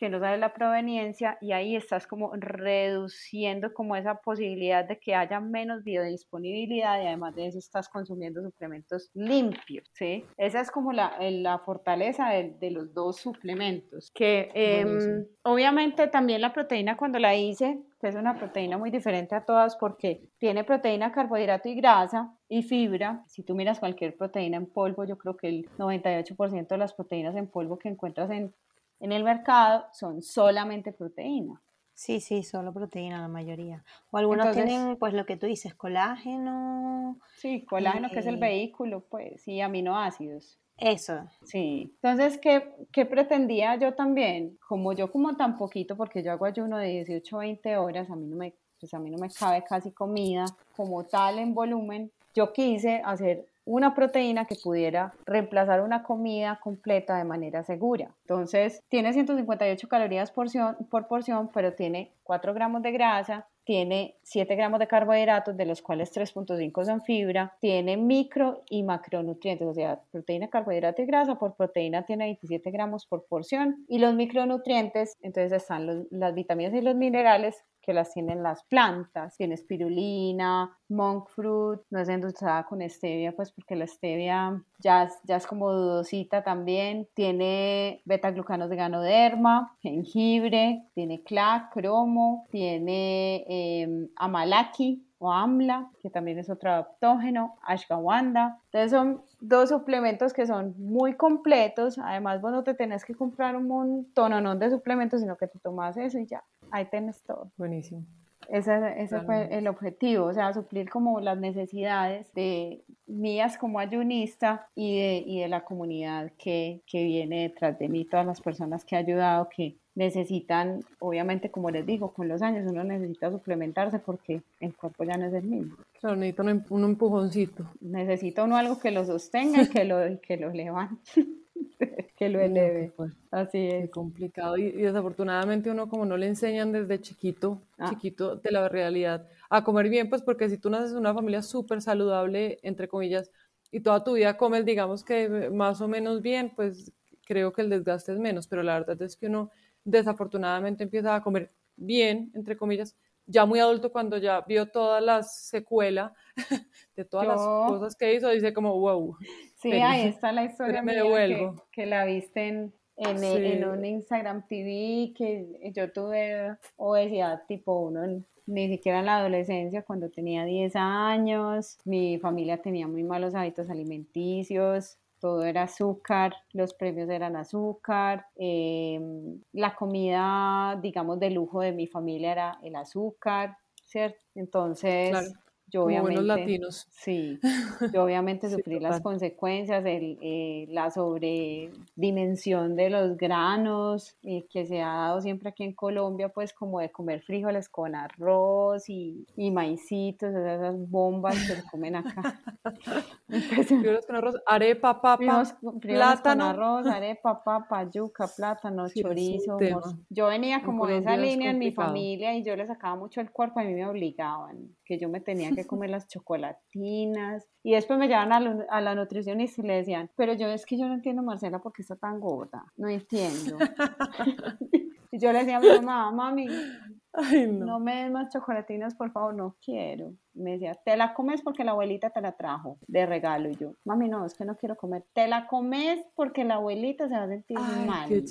que no sabes la proveniencia y ahí estás como reduciendo como esa posibilidad de que haya menos biodisponibilidad y además de eso estás consumiendo suplementos limpios, ¿sí? Esa es como la, la fortaleza de, de, los dos suplementos, que eh, obviamente también la proteína cuando la hice, que es una proteína muy diferente a todas porque tiene proteína, carbohidrato y grasa y fibra. Si tú miras cualquier proteína en polvo, yo creo que el 98% de las proteínas en polvo que encuentras en en el mercado son solamente proteína. Sí, sí, solo proteína la mayoría. O algunos tienen, pues lo que tú dices, colágeno. Sí, colágeno que es el vehículo, pues, y aminoácidos. Eso. Sí. Entonces, ¿qué, ¿qué, pretendía yo también? Como yo como tan poquito, porque yo hago ayuno de 18 a 20 horas, a mí no me, pues a mí no me cabe casi comida como tal en volumen, yo quise hacer una proteína que pudiera reemplazar una comida completa de manera segura. Entonces, tiene 158 calorías por porción, pero tiene 4 gramos de grasa, tiene 7 gramos de carbohidratos, de los cuales 3.5 son fibra, tiene micro y macronutrientes, o sea, proteína, carbohidrato y grasa por proteína tiene 27 gramos por porción y los micronutrientes, entonces están las vitaminas y los minerales que las tienen las plantas, tiene espirulina, monk fruit, no es endulzada con stevia, pues porque la stevia ya es, ya es como dudosita también, tiene beta-glucanos de ganoderma, jengibre, tiene clac, cromo, tiene em, amalaki, o AMLA, que también es otro adaptógeno, ashwagandha. Entonces son dos suplementos que son muy completos. Además, vos no te tenés que comprar un montón de suplementos, sino que te tomas eso y ya, ahí tenés todo. Buenísimo. Ese, ese fue el objetivo, o sea, suplir como las necesidades de mías como ayunista y de, y de la comunidad que, que viene detrás de mí, todas las personas que he ayudado, que necesitan, obviamente, como les digo, con los años uno necesita suplementarse porque el cuerpo ya no es el mismo. Claro, necesita un, empujoncito. Necesita uno algo que lo sostenga y que lo, que lo levante. que lo eleve. Así es. complicado. Y, desafortunadamente uno como no le enseñan desde chiquito, ah. chiquito de la realidad, a comer bien, pues porque si tú naces en una familia súper saludable, entre comillas, y toda tu vida comes, digamos que más o menos bien, pues creo que el desgaste es menos, pero la verdad es que uno desafortunadamente empieza a comer bien, entre comillas, ya muy adulto cuando ya vio todas las secuelas de todas las cosas que hizo, dice como, wow. Sí, ahí está la historia me Que, que, la viste en, en, en un Instagram TV que yo tuve obesidad tipo 1 ni siquiera en la adolescencia, cuando tenía 10 años, mi familia tenía muy malos hábitos alimenticios, todo era azúcar, los premios eran azúcar, em, la comida, digamos, de lujo de mi familia era el azúcar, ¿cierto? Entonces, yo obviamente, latinos. Sí, yo obviamente sufrí las consecuencias, el, eh, la sobredimensión de los granos eh, que se ha dado siempre aquí en Colombia, pues como de comer frijoles con arroz y, y maicitos, esas bombas que se comen acá. frijoles con arroz, arepa, papa, plátano. con arroz, arepa, papa, yuca, plátano, chorizo. Yo venía como de esa línea en mi familia y yo le sacaba mucho el cuerpo, a mí me obligaban, que yo me tenía que comer las chocolatinas. Y después me llevan a, la, a la nutricionista y le decían, pero yo es que yo no entiendo, Marcela, por qué está tan gorda. No entiendo. y yo le decía a mi mamá, mami, no. me des más chocolatinas, por favor, no quiero. Me decía, te la comes porque la abuelita te la trajo de regalo. Y yo, mami, no, es que no quiero comer. Te la comes porque la abuelita se va a sentir mal. Qué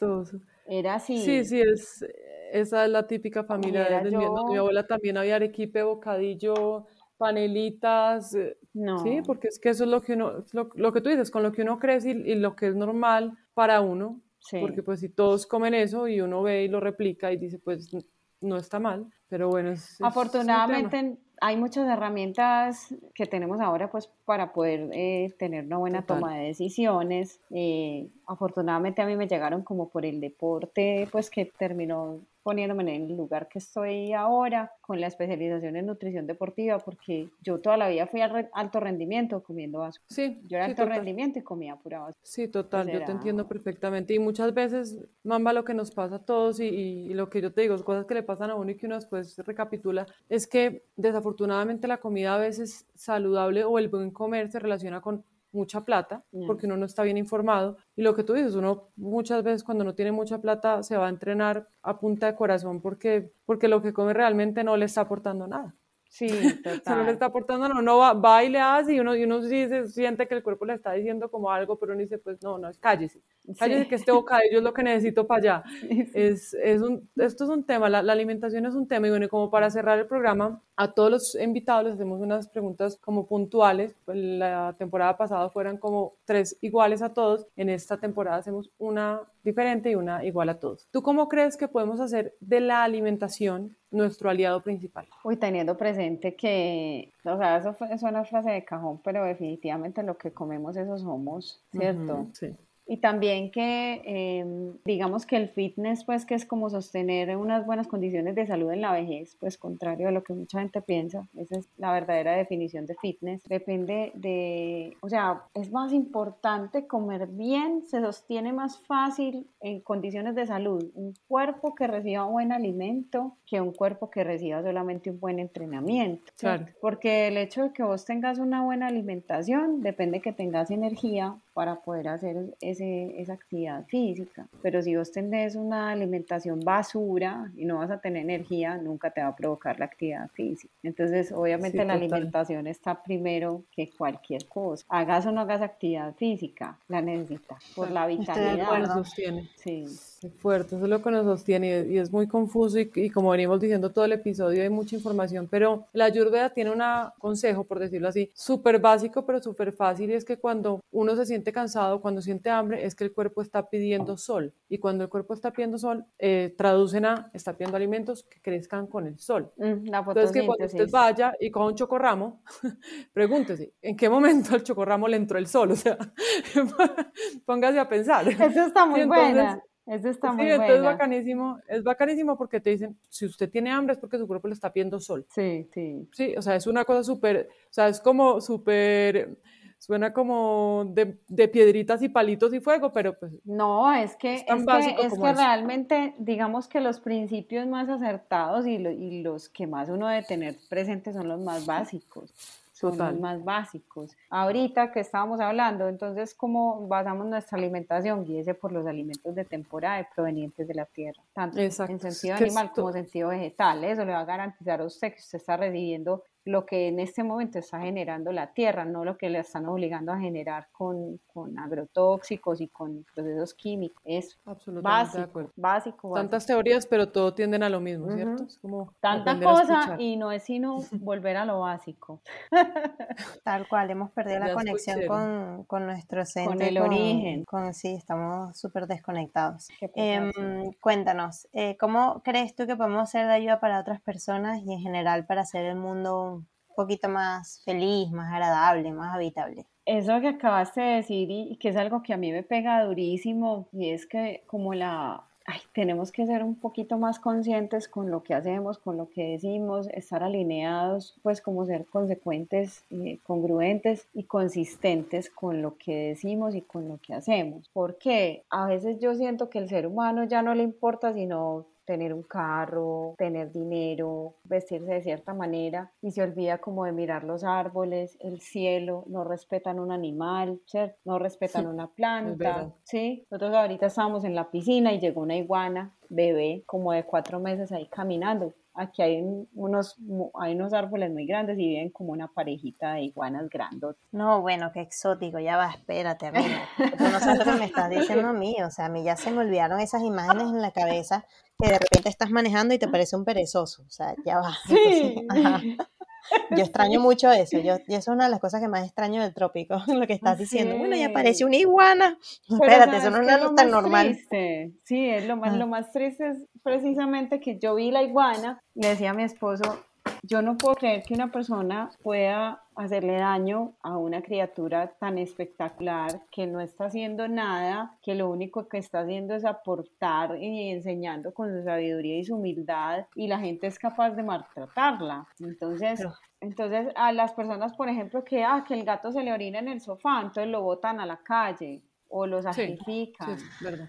chistoso. Era así. Sí, sí, es, esa es la típica familia. De mi, mi, abuela también había arequipe, bocadillo, panelitas. Eh, no. Sí, porque es que eso es lo que uno, lo, que tú dices, con lo que uno crece y, lo que es normal para uno. Porque pues si todos comen eso y uno ve y lo replica y dice, pues no está mal, pero bueno. Es, Afortunadamente hay muchas herramientas que tenemos ahora pues para poder eh, tener una buena toma de decisiones. Eh, afortunadamente a mí me llegaron como por el deporte pues que terminó poniéndome en el lugar que estoy ahora con la especialización en nutrición deportiva porque yo toda la vida fui al alto rendimiento comiendo vaso. Sí. Yo era alto rendimiento y comía pura vaso. Sí, total, yo te entiendo perfectamente y muchas veces, mamba, lo que nos pasa a todos y, y, lo que yo te digo, cosas que le pasan a uno y que uno después recapitula, es que desafortunadamente la comida a veces saludable o el buen comer se relaciona con mucha plata, porque uno no está bien informado. Y lo que tú dices, uno muchas veces cuando no tiene mucha plata se va a entrenar a punta de corazón porque, porque lo que come realmente no le está aportando nada. Sí, total. no le está aportando, no, no va, va y le hace y uno, y uno sí se siente que el cuerpo le está diciendo como algo, pero uno dice, pues no, no, cállese. Cállese que este bocadillo es lo que necesito para allá. Es, es un, esto es un tema, la, la, alimentación es un tema y bueno, como para cerrar el programa, a todos los invitados les hacemos unas preguntas como puntuales. Pues la temporada pasada fueron como tres iguales a todos. En esta temporada hacemos una diferente y una igual a todos. ¿Tú cómo crees que podemos hacer de la alimentación nuestro aliado principal? Uy, teniendo presente que, o sea, eso es una frase de cajón, pero definitivamente lo que comemos eso somos, ¿cierto? sí. Y también que, em, digamos que el fitness, pues que es como sostener unas buenas condiciones de salud en la vejez, pues contrario a lo que mucha gente piensa, esa es la verdadera definición de fitness. Depende de, o sea, es más importante comer bien, se sostiene más fácil en condiciones de salud un cuerpo que reciba buen alimento que un cuerpo que reciba solamente un buen entrenamiento. Claro. Porque el hecho de que vos tengas una buena alimentación depende que tengas energía para poder hacer ese, esa actividad física. Pero si vos tenés una alimentación basura y no vas a tener energía, nunca te va a provocar la actividad física. Entonces, obviamente la alimentación está primero que cualquier cosa. Hagas o no hagas actividad física, la necesitas por la vitalidad. Sí. Es fuerte, eso es lo que nos sostiene y es muy confuso y, y, como venimos diciendo todo el episodio hay mucha información, pero la Ayurveda tiene un consejo, por decirlo así, súper básico pero súper fácil y es que cuando uno se siente cansado, cuando siente hambre, es que el cuerpo está pidiendo sol. Y cuando el cuerpo está pidiendo sol, eh, traducen a, está pidiendo alimentos que crezcan con el sol. Mm, Entonces, que cuando usted vaya y coja un chocorramo, pregúntese, ¿en qué momento al chocorramo le entró el sol? O sea, póngase a pensar. Eso está muy bueno. Eso está muy sí, entonces es bacanísimo, es bacanísimo porque te dicen, si usted tiene hambre es porque su cuerpo le está pidiendo sol. Sí, sí. Sí, o sea, es una cosa súper, o sea, es como súper Suena como de, de, piedritas y palitos y fuego, pero pues... No, es que, es, que, es que realmente, digamos que los principios más acertados y, y los que más uno debe tener presentes son los más básicos son los más básicos. Ahorita que estábamos hablando, entonces, ¿cómo basamos nuestra alimentación? Guíese por los alimentos de temporada provenientes de la tierra, tanto en sentido animal como en sentido vegetal. Eso le va a garantizar a usted que usted está recibiendo lo que en este momento está generando la tierra, no lo que le están obligando a generar con, con agrotóxicos y con procesos químicos. Es básico, básico, Tantas teorías, pero todo tienden a lo mismo, ¿cierto? Es como Tanta cosa y no es sino volver a lo básico. Tal cual, hemos perdido la conexión con, con, nuestro centro. Con el origen. Con, sí, estamos súper desconectados. Em, cuéntanos, eh, ¿cómo crees tú que podemos ser de ayuda para otras personas y en general para hacer el mundo un poquito más feliz, más agradable, más habitable. Eso que acabaste de decir y, que es algo que a mí me pega durísimo y es que como la... tenemos que ser un poquito más conscientes con lo que hacemos, con lo que decimos, estar alineados, pues como ser consecuentes, eh, congruentes y consistentes con lo que decimos y con lo que hacemos. Porque a veces yo siento que el ser humano ya no le importa sino tener un carro, tener dinero, vestirse de cierta manera y se olvida como de mirar los árboles, el cielo, no respetan un animal, ¿cierto? No respetan una planta, ¿sí? Nosotros ahorita estábamos en la piscina y llegó una iguana bebé como de cuatro meses ahí caminando aquí hay unos, hay unos árboles muy grandes y viven como una parejita de iguanas grandes. No, bueno, qué exótico, ya va, espérate, amigo. no sé lo que me estás diciendo a mí, o sea, a mí ya se me olvidaron esas imágenes en la cabeza que de repente estás manejando y te parece un perezoso, o sea, ya va. Sí. Yo extraño mucho eso. Yo, y eso es una de las cosas que más extraño del trópico, lo que estás diciendo. Bueno, ya aparece una iguana. Espérate, eso no es tan normal. Sí, es lo más, lo más triste es precisamente que yo vi la iguana, le decía a mi esposo, yo no puedo creer que una persona pueda hacerle daño a una criatura tan espectacular que no está haciendo nada, que lo único que está haciendo es aportar y enseñando con su sabiduría y su humildad y la gente es capaz de maltratarla. Entonces, entonces a las personas, por ejemplo, que, ah, que el gato se le orina en el sofá, entonces lo botan a la calle o lo sacrifican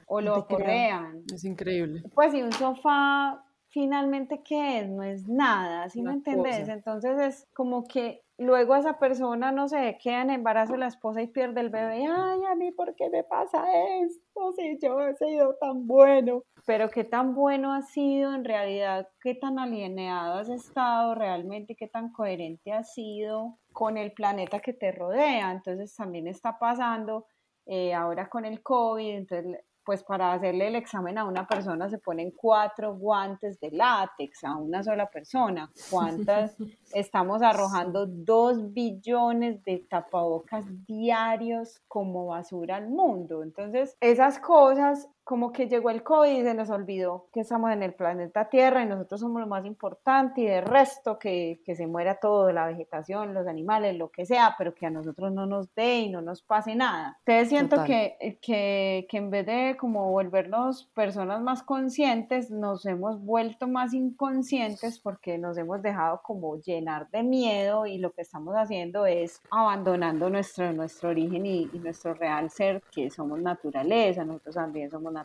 o lo correan. Es increíble. Pues si un sofá finalmente qué es, no es nada, ¿sí me entendés? Entonces es como que luego esa persona, no sé, queda en embarazo la esposa y pierde el bebé, ay, a mí, ¿por qué me pasa esto? Si yo he sido tan bueno. Pero qué tan bueno ha sido en realidad, qué tan alienado has estado realmente, qué tan coherente has sido con el planeta que te rodea. Entonces también está pasando eh, ahora con el COVID, entonces pues para hacerle el examen a una persona se ponen cuatro guantes de látex a una sola persona. ¿Cuántas? Estamos arrojando dos billones de tapabocas diarios como basura al mundo. Entonces, esas cosas como que llegó el COVID y se nos olvidó que estamos en el planeta Tierra y nosotros somos lo más importante y de resto que, que se muera todo, la vegetación, los animales, lo que sea, pero que a nosotros no nos dé y no nos pase nada. Entonces siento que, que, que en vez de como volvernos personas más conscientes, nos hemos vuelto más inconscientes porque nos hemos dejado como llenar de miedo y lo que estamos haciendo es abandonando nuestro, nuestro origen y, y nuestro real ser, que somos naturaleza, nosotros también somos naturaleza,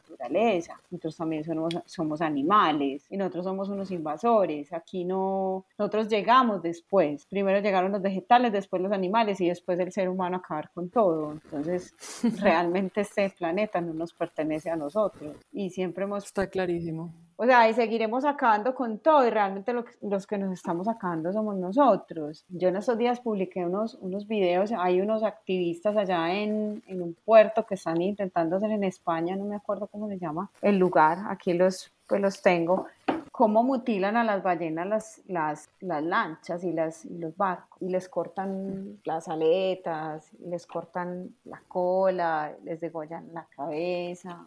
nosotros también somos, somos animales y nosotros somos unos invasores. Aquí no, nosotros llegamos después. Primero llegaron los vegetales, después los animales y después el ser humano acabar con todo. Entonces, realmente este planeta no nos pertenece a nosotros y siempre hemos... Está clarísimo. O sea, y seguiremos acabando con todo y realmente los que nos estamos acabando somos nosotros. Yo en estos días publiqué unos, unos videos, hay unos activistas allá en, en un puerto que están intentando hacer en España, no me acuerdo cómo se llama el lugar, aquí los, pues los tengo, cómo mutilan a las ballenas las, las, las lanchas y, las, y los barcos y les cortan las aletas, les cortan la cola, les degollan la cabeza.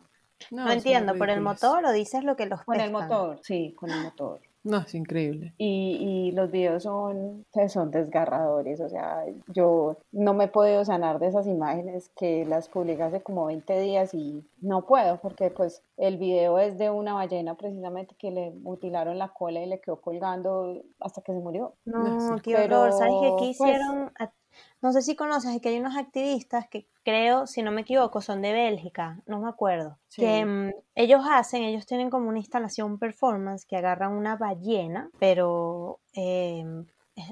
No, entiendo, ¿por el motor o dices lo que los Con el motor, sí, con el motor. No, es increíble. Y, y, los videos son, son desgarradores, o sea, yo no me he podido sanar de esas imágenes que las publiqué hace como 20 días y no puedo porque pues el video es de una ballena precisamente que le mutilaron la cola y le quedó colgando hasta que se murió. No, qué horror, ¿sabes qué pues, hicieron? No sé si conoces, es que hay unos activistas que creo, si no me equivoco, son de Bélgica, no me acuerdo, que mm, ellos hacen, ellos tienen como una instalación performance que agarran una ballena, pero em,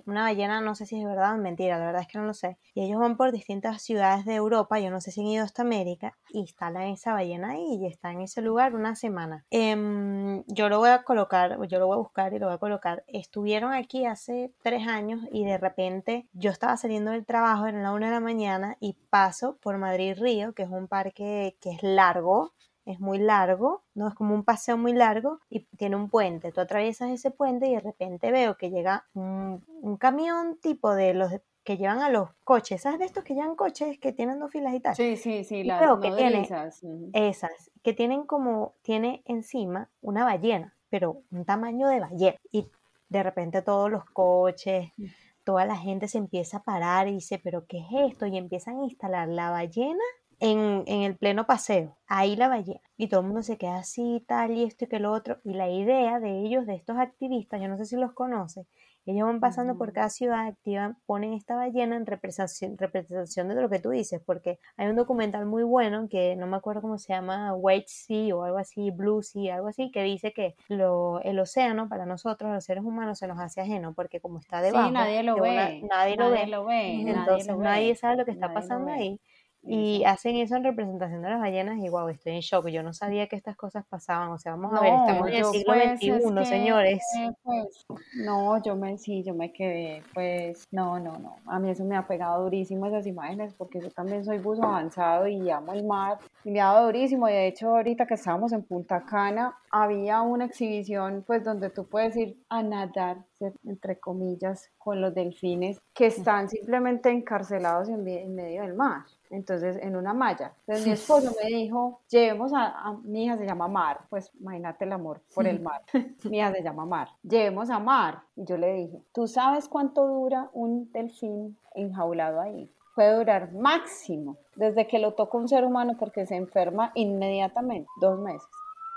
una ballena, no sé si es verdad o mentira, la verdad es que no lo sé. Y ellos van por distintas ciudades de Europa, yo no sé si han ido hasta América, instalan esa ballena ahí y está en ese lugar una semana. Em, yo lo voy a colocar, yo lo voy a buscar y lo voy a colocar. Estuvieron aquí hace tres años y de repente yo estaba saliendo del trabajo, era la una de la mañana y paso por Madrid Río, que es un parque que es largo, es muy largo, ¿no? Es como un paseo muy largo y tiene un puente. Tú atraviesas ese puente y de repente veo que llega un, camión tipo de los que llevan a los coches, ¿sabes de estos que llevan coches que tienen dos filas y tal? Sí, sí, sí, las que esas. esas, que tienen como, tiene encima una ballena, pero un tamaño de ballena. Y de repente todos los coches, mm. toda la gente se empieza a parar y dice, pero ¿qué es esto? Y empiezan a instalar la ballena en, en, el pleno paseo, ahí la ballena, y todo el mundo se queda así, tal, y esto y que lo otro, y la idea de ellos, de estos activistas, yo no sé si los conoce, ellos van pasando por cada ciudad, activan, ponen esta ballena en representación, representación de lo que tú dices, porque hay un documental muy bueno que no me acuerdo cómo se llama, White Sea o algo así, Blue Sea, algo así, que dice que lo, el océano para nosotros, los seres humanos, se nos hace ajeno, porque como está debajo, nadie lo ve, nadie, lo ve, entonces nadie, sabe lo que está pasando ahí. Y hacen eso en representación de las ballenas y wow, estoy en shock. Yo no sabía que estas cosas pasaban. O sea, vamos a ver, estamos en el siglo XXI, pues, señores. Pues, no, yo me, sí, yo me quedé, pues, no, no, no. A mí eso me ha pegado durísimo esas imágenes porque yo también soy buzo avanzado y amo el mar. Y me ha dado durísimo. Y de hecho, ahorita que estábamos en Punta Cana, había una exhibición, pues, donde tú puedes ir a nadar, entre comillas, con los delfines que están simplemente encarcelados en medio del mar entonces en una malla. Entonces mi esposo me dijo, llevemos a, mi hija se llama Mar, pues imagínate el amor por el mar, mi hija se llama Mar, llevemos a Mar. Y yo le dije, ¿tú sabes cuánto dura un delfín enjaulado ahí? Puede durar máximo, desde que lo toca un ser humano porque se enferma inmediatamente, dos meses,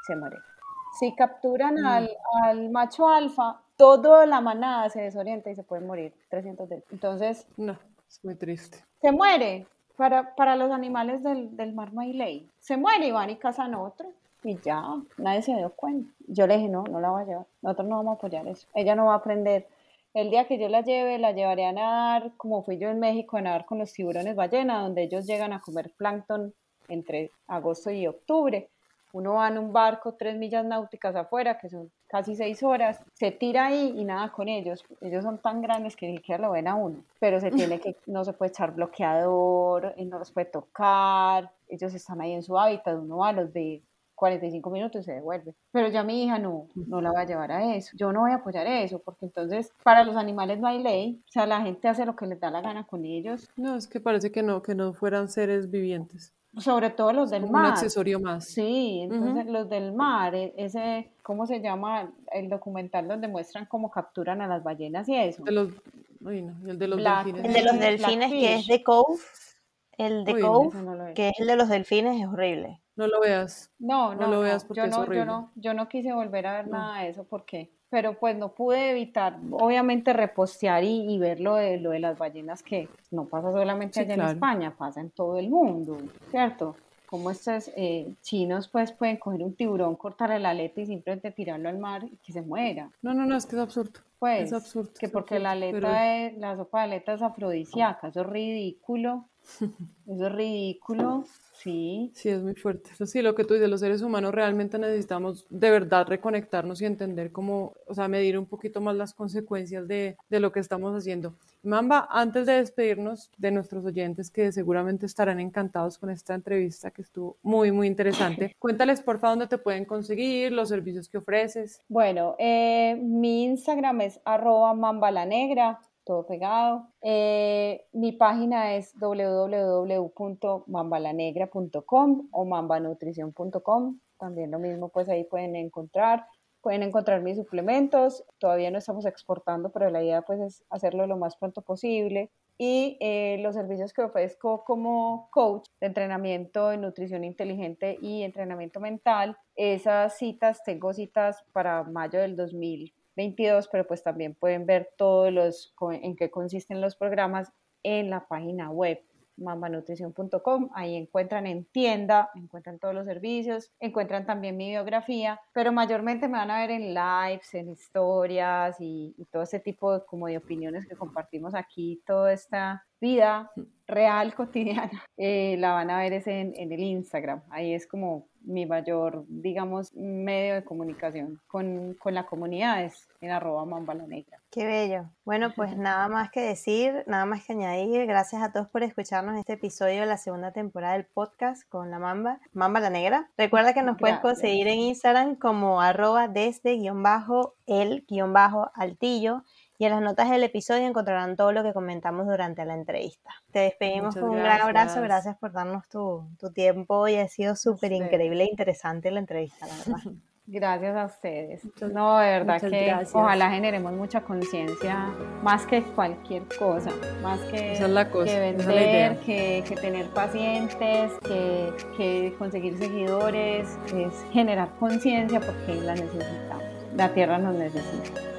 se muere. Si capturan mm. al, al macho alfa, toda la manada se desorienta y se puede morir 300 delfines. Entonces... No, es muy triste. Se muere, para, para los animales del, del mar no hay ley. Se muere y van y cazan otro. Y ya, nadie se dio cuenta. Yo le dije, no, no la va a llevar. Nosotros no vamos a apoyar eso. Ella no va a aprender. El día que yo la lleve, la llevaré a nadar, como fui yo en México, a nadar con los tiburones ballena, donde ellos llegan a comer plancton entre agosto y octubre. Uno va en un barco tres millas náuticas afuera, que son casi seis horas, se tira ahí y nada con ellos. Ellos son tan grandes que ni siquiera lo ven a uno, pero se tiene que, no se puede echar bloqueador, no los puede tocar, ellos están ahí en su hábitat, uno va, los ve 45 minutos y se devuelve. Pero ya mi hija no, no la va a llevar a eso. Yo no voy a apoyar eso, porque entonces para los animales no hay ley. O sea, la gente hace lo que les da la gana con ellos. No, es que parece que no, que no fueran seres vivientes sobre todo los del mar. Un accesorio más. Sí, entonces los del mar, e, ese, ¿cómo se llama? El documental donde muestran cómo capturan a las ballenas y eso. De los, el de los delfines. El de los delfines que es de Cove, el de Cove, que es el de los delfines, es horrible. No lo veas. No, no, lo veas porque yo no, es horrible. Yo no, yo no quise volver a ver nada de eso porque pero pues no pude evitar, obviamente, repostear y, ver lo de, lo de las ballenas que no pasa solamente allá en España, pasa en todo el mundo, ¿cierto? Como estos eh, chinos pues pueden coger un tiburón, cortarle la aleta y simplemente tirarlo al mar y que se muera. No, no, no, es que es absurdo. Pues, es absurdo. Que porque la aleta es, la sopa de aleta es afrodisíaca, eso es ridículo, eso es ridículo. Sí. Sí, es muy fuerte. Eso sí, lo que tú dices, los seres humanos realmente necesitamos de verdad reconectarnos y entender cómo, o sea, medir un poquito más las consecuencias de, de lo que estamos haciendo. Mamba, antes de despedirnos de nuestros oyentes que seguramente estarán encantados con esta entrevista que estuvo muy, muy interesante, cuéntales por favor dónde te pueden conseguir, los servicios que ofreces. Bueno, eh, mi Instagram es arroba mambalanegra todo pegado. Eh, mi página es www.mambalanegra.com o mambanutrición.com. También lo mismo, pues ahí pueden encontrar. Pueden encontrar mis suplementos. Todavía no estamos exportando, pero la idea pues es hacerlo lo más pronto posible. Y eh, los servicios que ofrezco como coach de entrenamiento de nutrición inteligente y entrenamiento mental. Esas citas, tengo citas para mayo del 2000 22, pero pues también pueden ver todos los en qué consisten los programas en la página web mambanutrición.com. Ahí encuentran en tienda, encuentran todos los servicios, encuentran también mi biografía, pero mayormente me van a ver en lives, en historias y, todo ese tipo de, como de opiniones que compartimos aquí, toda esta vida real, cotidiana, eh, la van a ver es en, en, el Instagram. Ahí es como mi mayor, digamos, medio de comunicación con, con la comunidad, es en arroba mamba la negra. Qué bello. Bueno, pues nada más que decir, nada más que añadir. Gracias a todos por escucharnos este episodio de la segunda temporada del podcast con la Mamba, Mamba la Negra. Recuerda que nos puedes conseguir en Instagram como arroba desde guion bajo el guion bajo altillo y en las notas del episodio encontrarán todo lo que comentamos durante la entrevista. Te despedimos con un gran abrazo, gracias por darnos tu, tu tiempo y ha sido súper increíble e interesante la entrevista, la verdad. Gracias a ustedes. No, de verdad que ojalá generemos mucha conciencia más que cualquier cosa, más que, que vender, que, que, tener pacientes, que, que conseguir seguidores, es generar conciencia porque la necesitamos. La tierra nos necesita.